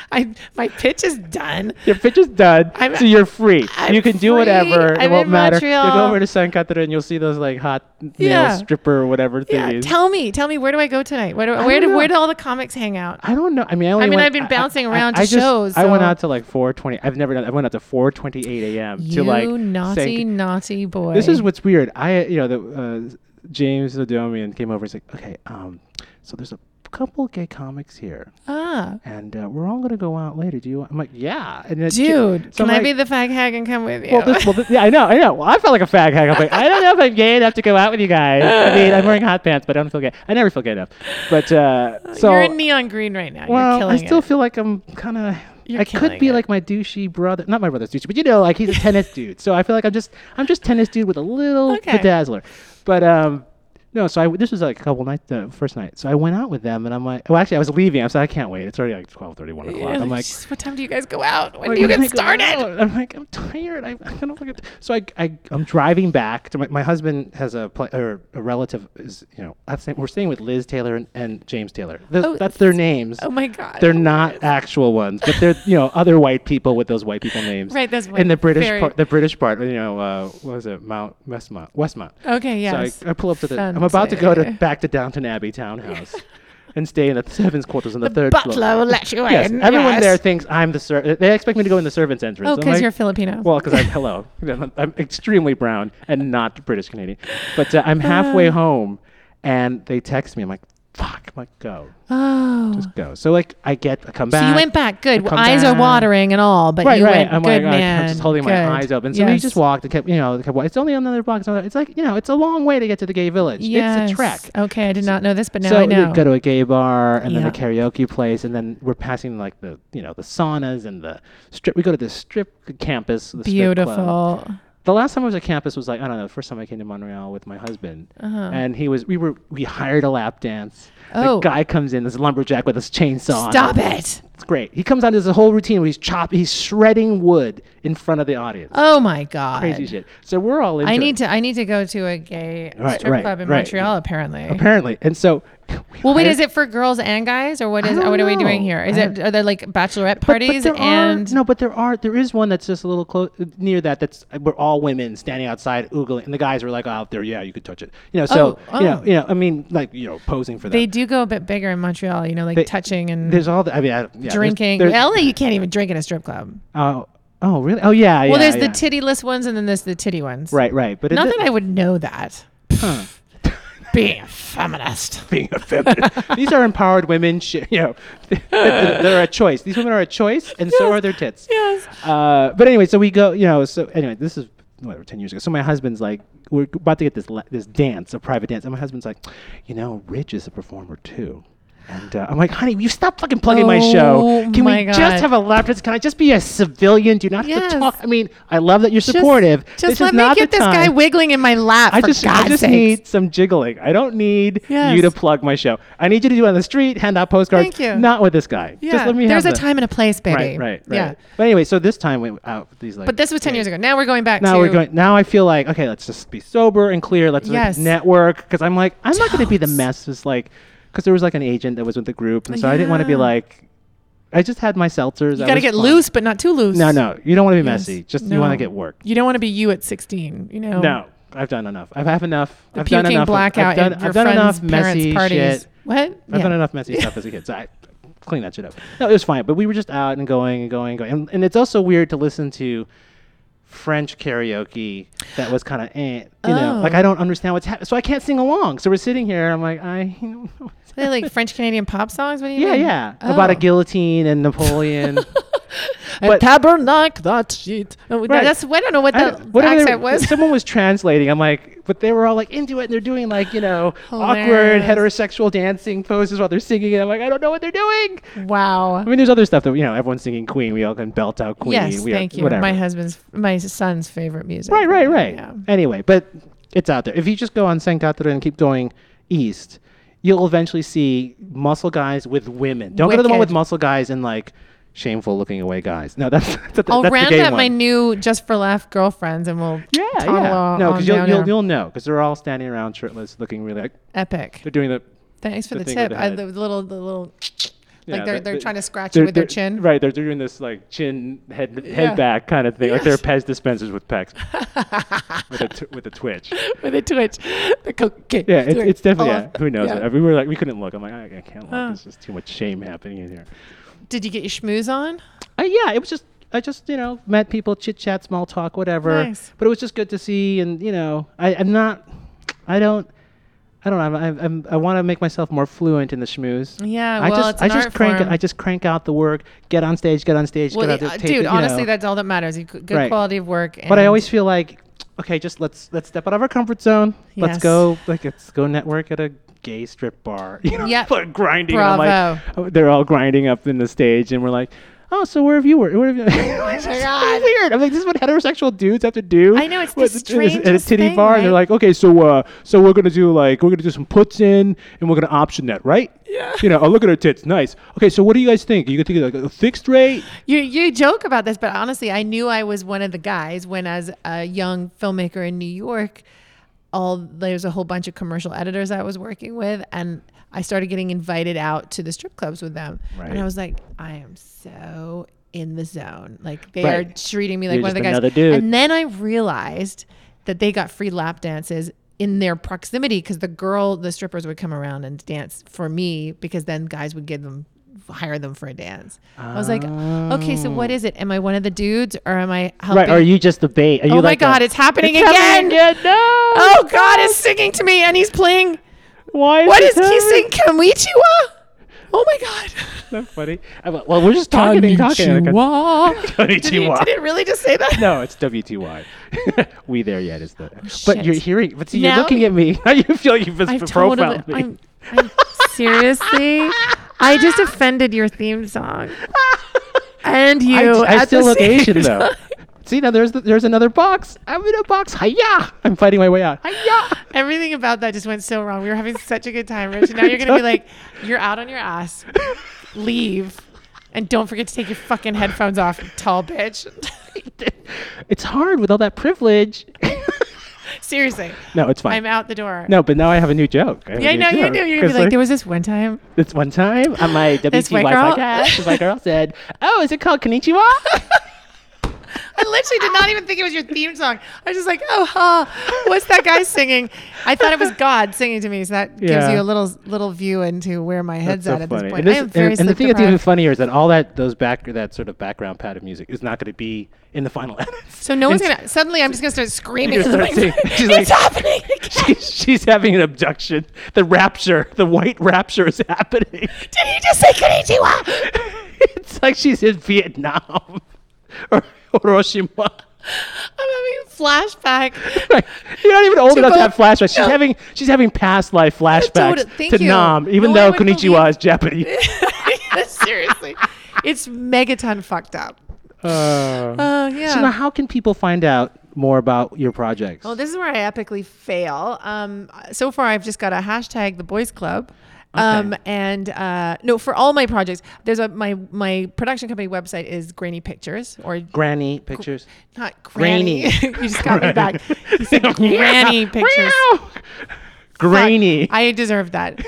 I my pitch is done. Your pitch is done, I'm- so you're free. I'm you can do free. whatever. It I'm won't in matter. You go over to Sainte-Catherine and you'll see those like hot Yeah. stripper or whatever Yeah, thingies. tell me, tell me, where do I go tonight? Where do, I where don't where do all the comics hang out? I don't know. I mean, I only I mean, went- I've been bouncing around to I just- shows, I went out to like 4:20. I've never done. I went out to 4:28 a.m. To like naughty, San- naughty boy. This is what's weird. I, you know, the uh, James Adomian came over and said, "Okay, um, so there's a couple gay comics here, ah, and uh, we're all gonna go out later. Do you?" I'm like, "Yeah." And dude. so can I'm I like- be the fag hag and come with you? Well, this, well this, yeah, I know, I know. Well, I felt like a fag hag. I'm like, I don't know if I'm gay enough to go out with you guys. I mean, I'm wearing hot pants, but I don't feel gay. I never feel gay enough. But uh, so You're in neon green right now. well, You're I still it. feel like I'm kind of. You're I could be it. like my douchey brother, not my brother's douchey, but you know, like he's a tennis dude. So I feel like I'm just, I'm just tennis dude with a little Okay. bedazzler. But um, no. So I this was like a couple nights, the first night. So I went out with them, and I'm like, well, actually, I was leaving. I was like, I can't wait. It's already like 12:30, 1 o'clock. Yeah, I'm like, "Jeez, what time do you guys go out? When do you get started? I'm like, I'm tired. I, I don't look at. So I, I, I'm driving back to my, my husband has a pla or a relative is you know I'm saying, we're staying with Liz Taylor and, and James Taylor. Th- Oh, that's their names. Oh my god. They're not actual ones, but they're you know other white people with those white people names. Right, that's in the British very- part. The British part, you know, uh, what was it? Mount Westmount. Westmount. Okay, yes. So I, I pull up to the. I'm about to go to back to Downton Abbey townhouse. And stay in the servants' quarters on the, third butler floor. Butler will let you yes, in, everyone yes. there thinks I'm the servant. They expect me to go in the servants' entrance. Oh, because like, you're Filipino. well, because I'm hello. I'm, I'm extremely brown and not British Canadian. But uh, I'm halfway home, and they text me. I'm like, "Fuck!" Like, "Go, oh. just go." So like, I get, I come so back. you went back. Good. Come Eyes are watering and all, but right, you right. went I'm good like, man. I'm just holding my eyes open. So we just walked. and kept, you know, kept, it's only another block. It's, like, you know, it's a long way to get to the gay village. Yes. It's a trek. Okay, I did not know this, but now so I we know. go to a gay bar and then Yeah. a karaoke place, and then we're passing like the, you know, the saunas and the strip. We go to the strip campus. The strip. Beautiful. The last time I was at campus was like I don't know. The first time I came to Montreal with my husband, Uh-huh. and he was we were we hired a lap dance. Oh. The guy comes in, this lumberjack with his chainsaw. Stop it. It's great. He comes on. There's a whole routine where he's chop, he's shredding wood in front of the audience. Oh my god. Crazy shit. So we're all I it. need to I need to go to a gay Right, strip right, club in right. Montreal apparently. apparently, and so. Well, wait, is it for girls and guys, or what I What are we doing here? Is I it? Are there like bachelorette But- but parties and? are, no, but there are there is one that's just a little close near that. That's we're all women standing outside oogling, and the guys were like "Oh, out there. Yeah, you could touch it. You know, so Oh, you know, oh. you know, I mean, like you know, posing for them. They do go a bit bigger in Montreal, you know, like They- touching and There's all the. I mean, I, yeah, there's- drinking. There's, LA, you can't even drink in a strip club. oh, oh, really? Oh, yeah. well, yeah, there's yeah. the tittyless ones, and then there's the titty ones. Right, right. But it Not di- that I would know that. Huh. Being a feminist. being a feminist. These are empowered women. Sh- you know, they're a choice. These women are a choice, and so are their tits. Yes. Uh, but anyway, so we go. You know, so anyway, this is whatever ten years ago. So my husband's like, we're about to get this la- this dance, a private dance, and my husband's like, you know, Rich is a performer too. And uh, I'm like, honey, you stop fucking plugging my show. Oh Can my we God. just have a dance? Can I just be a civilian? Do not have Yes. to talk? I mean, I love that you're Just- supportive. Just, this let is me not get the this guy wiggling in my lap. I for just, God's I just sakes. need some jiggling. I don't need Yes. you to plug my show. I need you to do it on the street, hand out postcards. Thank you. Not with this guy. Yeah. Just let me There's have a the- time and a place, baby. Right, right, right. Yeah. But anyway, so this time we out with these like. But this was 10 years ago. Now we're going back Now to. we're going. Now I feel like okay, let's just be sober and clear. Let's like, Yes. network because I'm like I'm not going to be the mess. Just like because there was like an agent that was with the group, and so I didn't want to be Yeah. like. I just had my seltzers. You I got to was get fine. loose, but not too loose. No, no, you don't want to be Yes. messy. Just you want No. to get work. You don't want to be you at 16. You know. No, I've done enough. I've have enough. The I've done puking enough. of- blackout I've done, at your I've done enough friends' parents' messy parties. shit. What? I've done enough messy stuff as a kid, so I clean that shit up. No, it was fine, but we were just out and going and going and going, and, and it's also weird to listen to French karaoke that was kind of, eh, you know, Oh. like I don't understand what's happening, so I can't sing along. So we're sitting here, I'm like, I, you know, like French Canadian pop songs? What do you yeah, mean? yeah, about a Oh. guillotine and Napoleon. A but- tabernacle that shit. Right. That's I don't know what I- the whatever they accent was. Someone was translating. I'm like, but they were all like into it, and they're doing like you know awkward heterosexual dancing poses while they're singing. And I'm like, I don't know what they're doing. wow. I mean, there's other stuff that you know everyone's singing Queen. We all can belt out Queen. yes, we are- thank you. Whatever. My husband's, my son's favorite music. right, right, right. Yeah. Anyway, but it's out there. If you just go on Catherine and keep going east, you'll eventually see muscle guys with women. Don't go to the one with muscle guys and like shameful looking away guys. No, that's that's, that's I'll round up my new just for laugh girlfriends, and we'll yeah, yeah. No, because you'll you'll, you'll know because they're all standing around shirtless, looking really like epic. they're doing the Thanks for the the, tip. the I, the little the little yeah, like they're they're the- trying to scratch you with their chin. Right, they're doing this like chin head head Yeah. back kind of thing, like they're Pez dispensers with pecs, with a t- with a twitch. with a twitch. The cocaine. Yeah, it's, it's definitely Oh, yeah. Who knows? yeah. We were like we couldn't look. I'm like I, I can't look. Oh. There's just too much shame happening in here. Did you get your schmooze on? Uh, yeah, it was just I just you know met people, chit chat, small talk, whatever. Nice. But it was just good to see, and you know I, I'm not, I don't, I don't know. I'm, I'm, I want to make myself more fluent in the schmooze. Yeah, I well, just it's I an just art crank form. I just crank out the work, get on stage, get on stage, Well, get out uh, the dude, it, honestly, know. that's all that matters. You good Right. quality of work. But I always feel like, okay, just let's let's step out of our comfort zone. Yes. Let's go like let's go network at a gay strip bar. You know, Yep. people are grinding. and I'm Bravo. like, oh, they're all grinding up in the stage, and we're like, oh, so where have you worked? Where have you? it's my so weird. I'm like, this is what heterosexual dudes have to do. I know, it's the What- at a- at a strangest titty thing, bar, and they're like, okay, so uh, so we're gonna do like we're gonna do some puts in, and we're gonna option that, right? Yeah. You know, oh look at her tits, nice. Okay, so what do you guys think? Are you gonna think like a fixed rate? You you joke about this, but honestly, I knew I was one of the guys when, as a young filmmaker in New York, all there's a whole bunch of commercial editors I was working with, and I started getting invited out to the strip clubs with them, Right. and I was like, I am so in the zone. Like they Right. are treating me like You're one of the guys. dude. And then I realized that they got free lap dances in their proximity because the girl, the strippers would come around and dance for me because then guys would give them hire them for a dance. I was like, okay, so what oh. is it? Am I one of the dudes or am I helping? Right? Are you just the bait? Are you oh my god, a- it's happening It's again! No. Oh god, it's singing to me and he's playing. Why? What it is he saying? Konnichiwa? Oh my god! That's funny. Uh, Went, well, we're just talking and talking. I Konnichiwa. Did, he, did it really just say that? No, it's WTY. we there yet is the. Oh, but shit. you're hearing. But see, Now- you're looking at me. Now you feel you've been totally. profiled me. I'm, I'm seriously. I just offended your theme song, and you. I, I still look Asian though. See now, there's the, there's another box. I'm in a box. Hiya! I'm fighting my way out. Hiya! Everything about that just went so wrong. We were having such a good time, Rich. And now you're gonna be like, you're out on your ass. Leave. And don't forget to take your fucking headphones off, tall bitch. It's hard with all that privilege. Seriously. no, it's fine. I'm out the door. no, but now I have a new joke. I Yeah, I new know you do. You're gonna be like, there was this one time. This one time on my WTY podcast, this white girl said, "Oh, is it called Konnichiwa?" I literally did not even think it was your theme song. I was just like, oh, ha, what's that guy singing? I thought it was God singing to me. So that gives you a little little view into where my head's That's at so at this point. And, this- I am very and, and the thing that's even funnier is that all that those back that sort of background pad of music is not going to be in the final edits. So no one's gonna. Suddenly, I'm just gonna start screaming. You're in the gonna start microphone. singing. She's like- happening. She's, she's having an abduction. The rapture, the white rapture is happening. Did he just say konnichiwa? it's like she's in Vietnam or Hiroshima. I'm having flashback. Right. You're not even old enough to have flashbacks. She's having she's having past life flashbacks Thank to you. Nam, even No though Konnichiwa believe- is Japanese. Seriously, it's megaton fucked up. Uh, Uh, yeah. So now, how can people find out more about your projects? Well, this is where I epically fail. Um, so far, I've just got a hashtag the Boys Club. Um, and uh, no, for all my projects, there's a my my production company website is Granny Pictures or Granny pictures. not Granny. You just got me back. You said Granny Pictures. Granny. I deserve that.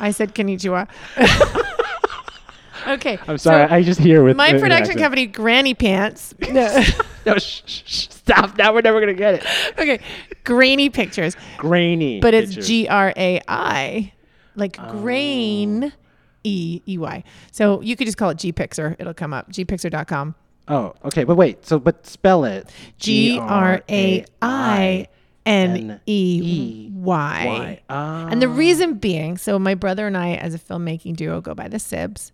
I said konnichiwa. okay. I'm sorry. so I just hear with my the- production company, Granny Pants. No. No, sh- sh- sh- stop. Now we're never gonna get it. okay. Grainy Pictures. Grainy. but it's. G R A I, like grain, E E Y. So you could just call it G Pixer. It'll come up. gpixer.com. Oh, okay. But wait. So, but spell it. G R A I N E Y. And the reason being, so my brother and I, as a filmmaking duo, go by the Sibs.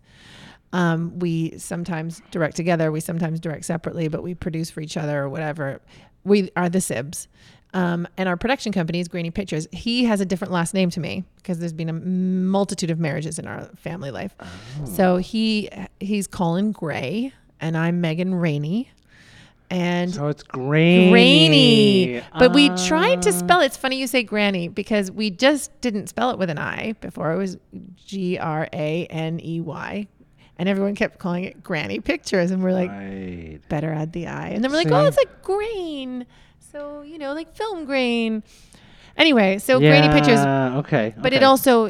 Um, we sometimes direct together, we sometimes direct separately, but we produce for each other or whatever. We are the Sibs. Um, and our production company is Grainy Pictures. He has a different last name to me because there's been a multitude of marriages in our family life. So he he's Colin Gray and I'm Megan Raney. and So it's grainy. grainy. But we tried to Ah. spell it. It's funny you say granny because we just didn't spell it with an I before. It was G R A N E Y. And everyone kept calling it granny pictures. And we're like, Right. better add the I. And then we're like, oh, it's like grain. So, you know, like film grain. Anyway, so grainy pictures. Yeah, Okay. But it okay. also,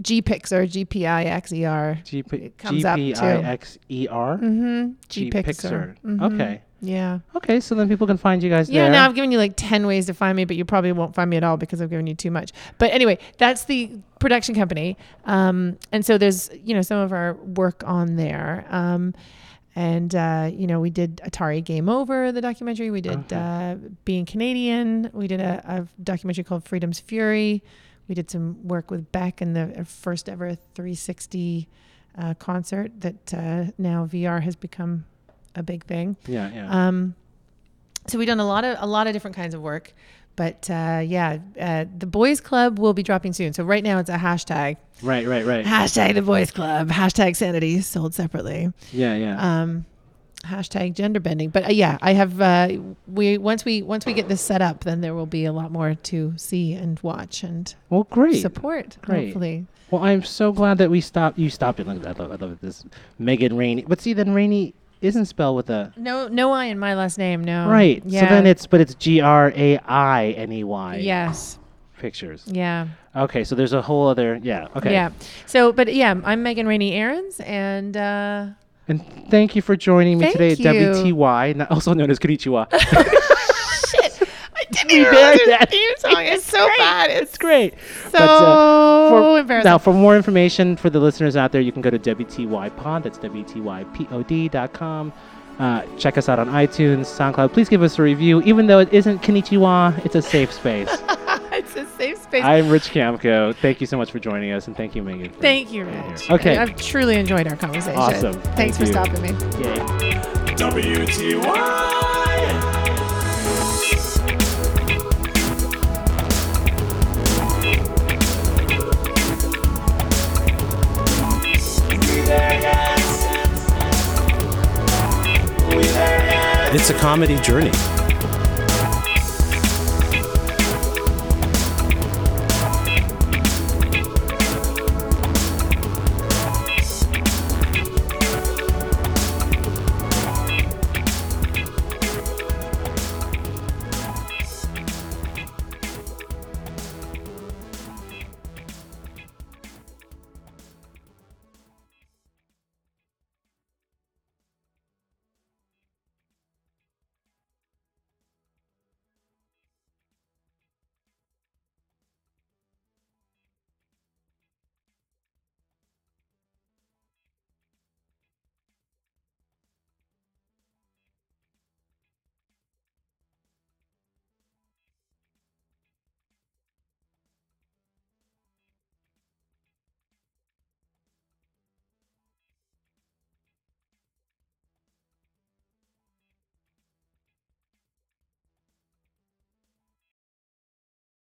G Pixer, G P I X E R. G P it comes up, too. G-P-I-X-E-R? Mm-hmm. G G Pixer. Mhm. Okay. Yeah. Okay, so then people can find you guys Yeah, there. now I've given you like 10 ways to find me, but you probably won't find me at all because I've given you too much. But anyway, that's the production company. Um, and so there's, you know, some of our work on there. Um, and, uh, you know, we did Atari Game Over, the documentary. We did uh, Being Canadian. We did a, a documentary called Freedom's Fury. We did some work with Beck in the first ever 360 uh, concert that uh, now VR has become a big thing. yeah, yeah. Um, so we've done a lot of a lot of different kinds of work, but uh, yeah, uh, the boys club will be dropping soon. So right now it's a hashtag right, right, right. hashtag the boys club hashtag sanity sold separately. yeah, yeah. Um, hashtag gender bending. But uh, yeah, I have uh, we once we once we get this set up, then there will be a lot more to see and watch and well, great. support. Great. Hopefully, Well, I'm so glad that we stopped. You stopped it. Look, I love, I love this. Megan Raney. But see, then Raney isn't spelled with a no no I in my last name. No. right. Yeah. So then it's but it's G R A I N E Y. yes. Pictures. Yeah. Okay, so there's a whole other. Yeah. Okay. Yeah. So, but yeah, I'm Megan Raney Aarons, and uh, And thank you for joining me Thank today at you. WTY, not- also known as Konnichiwa. I didn't even there realize yet. the theme song is so bad. It's Great. so But, uh, for, embarrassing. Now, for more information for the listeners out there, you can go to WTYPod. That's WTYPOD.com. Uh, check us out on iTunes, SoundCloud. Please give us a review. Even though it isn't Konnichiwa, it's a safe space. it's a safe space. I'm Rich Kiamco. Thank you so much for joining us, and thank you, Megan. Thank you, being Rich. here. Okay. I've truly enjoyed our conversation. Awesome. Thanks Thank for you. stopping me. Yay. WTY. It's a comedy journey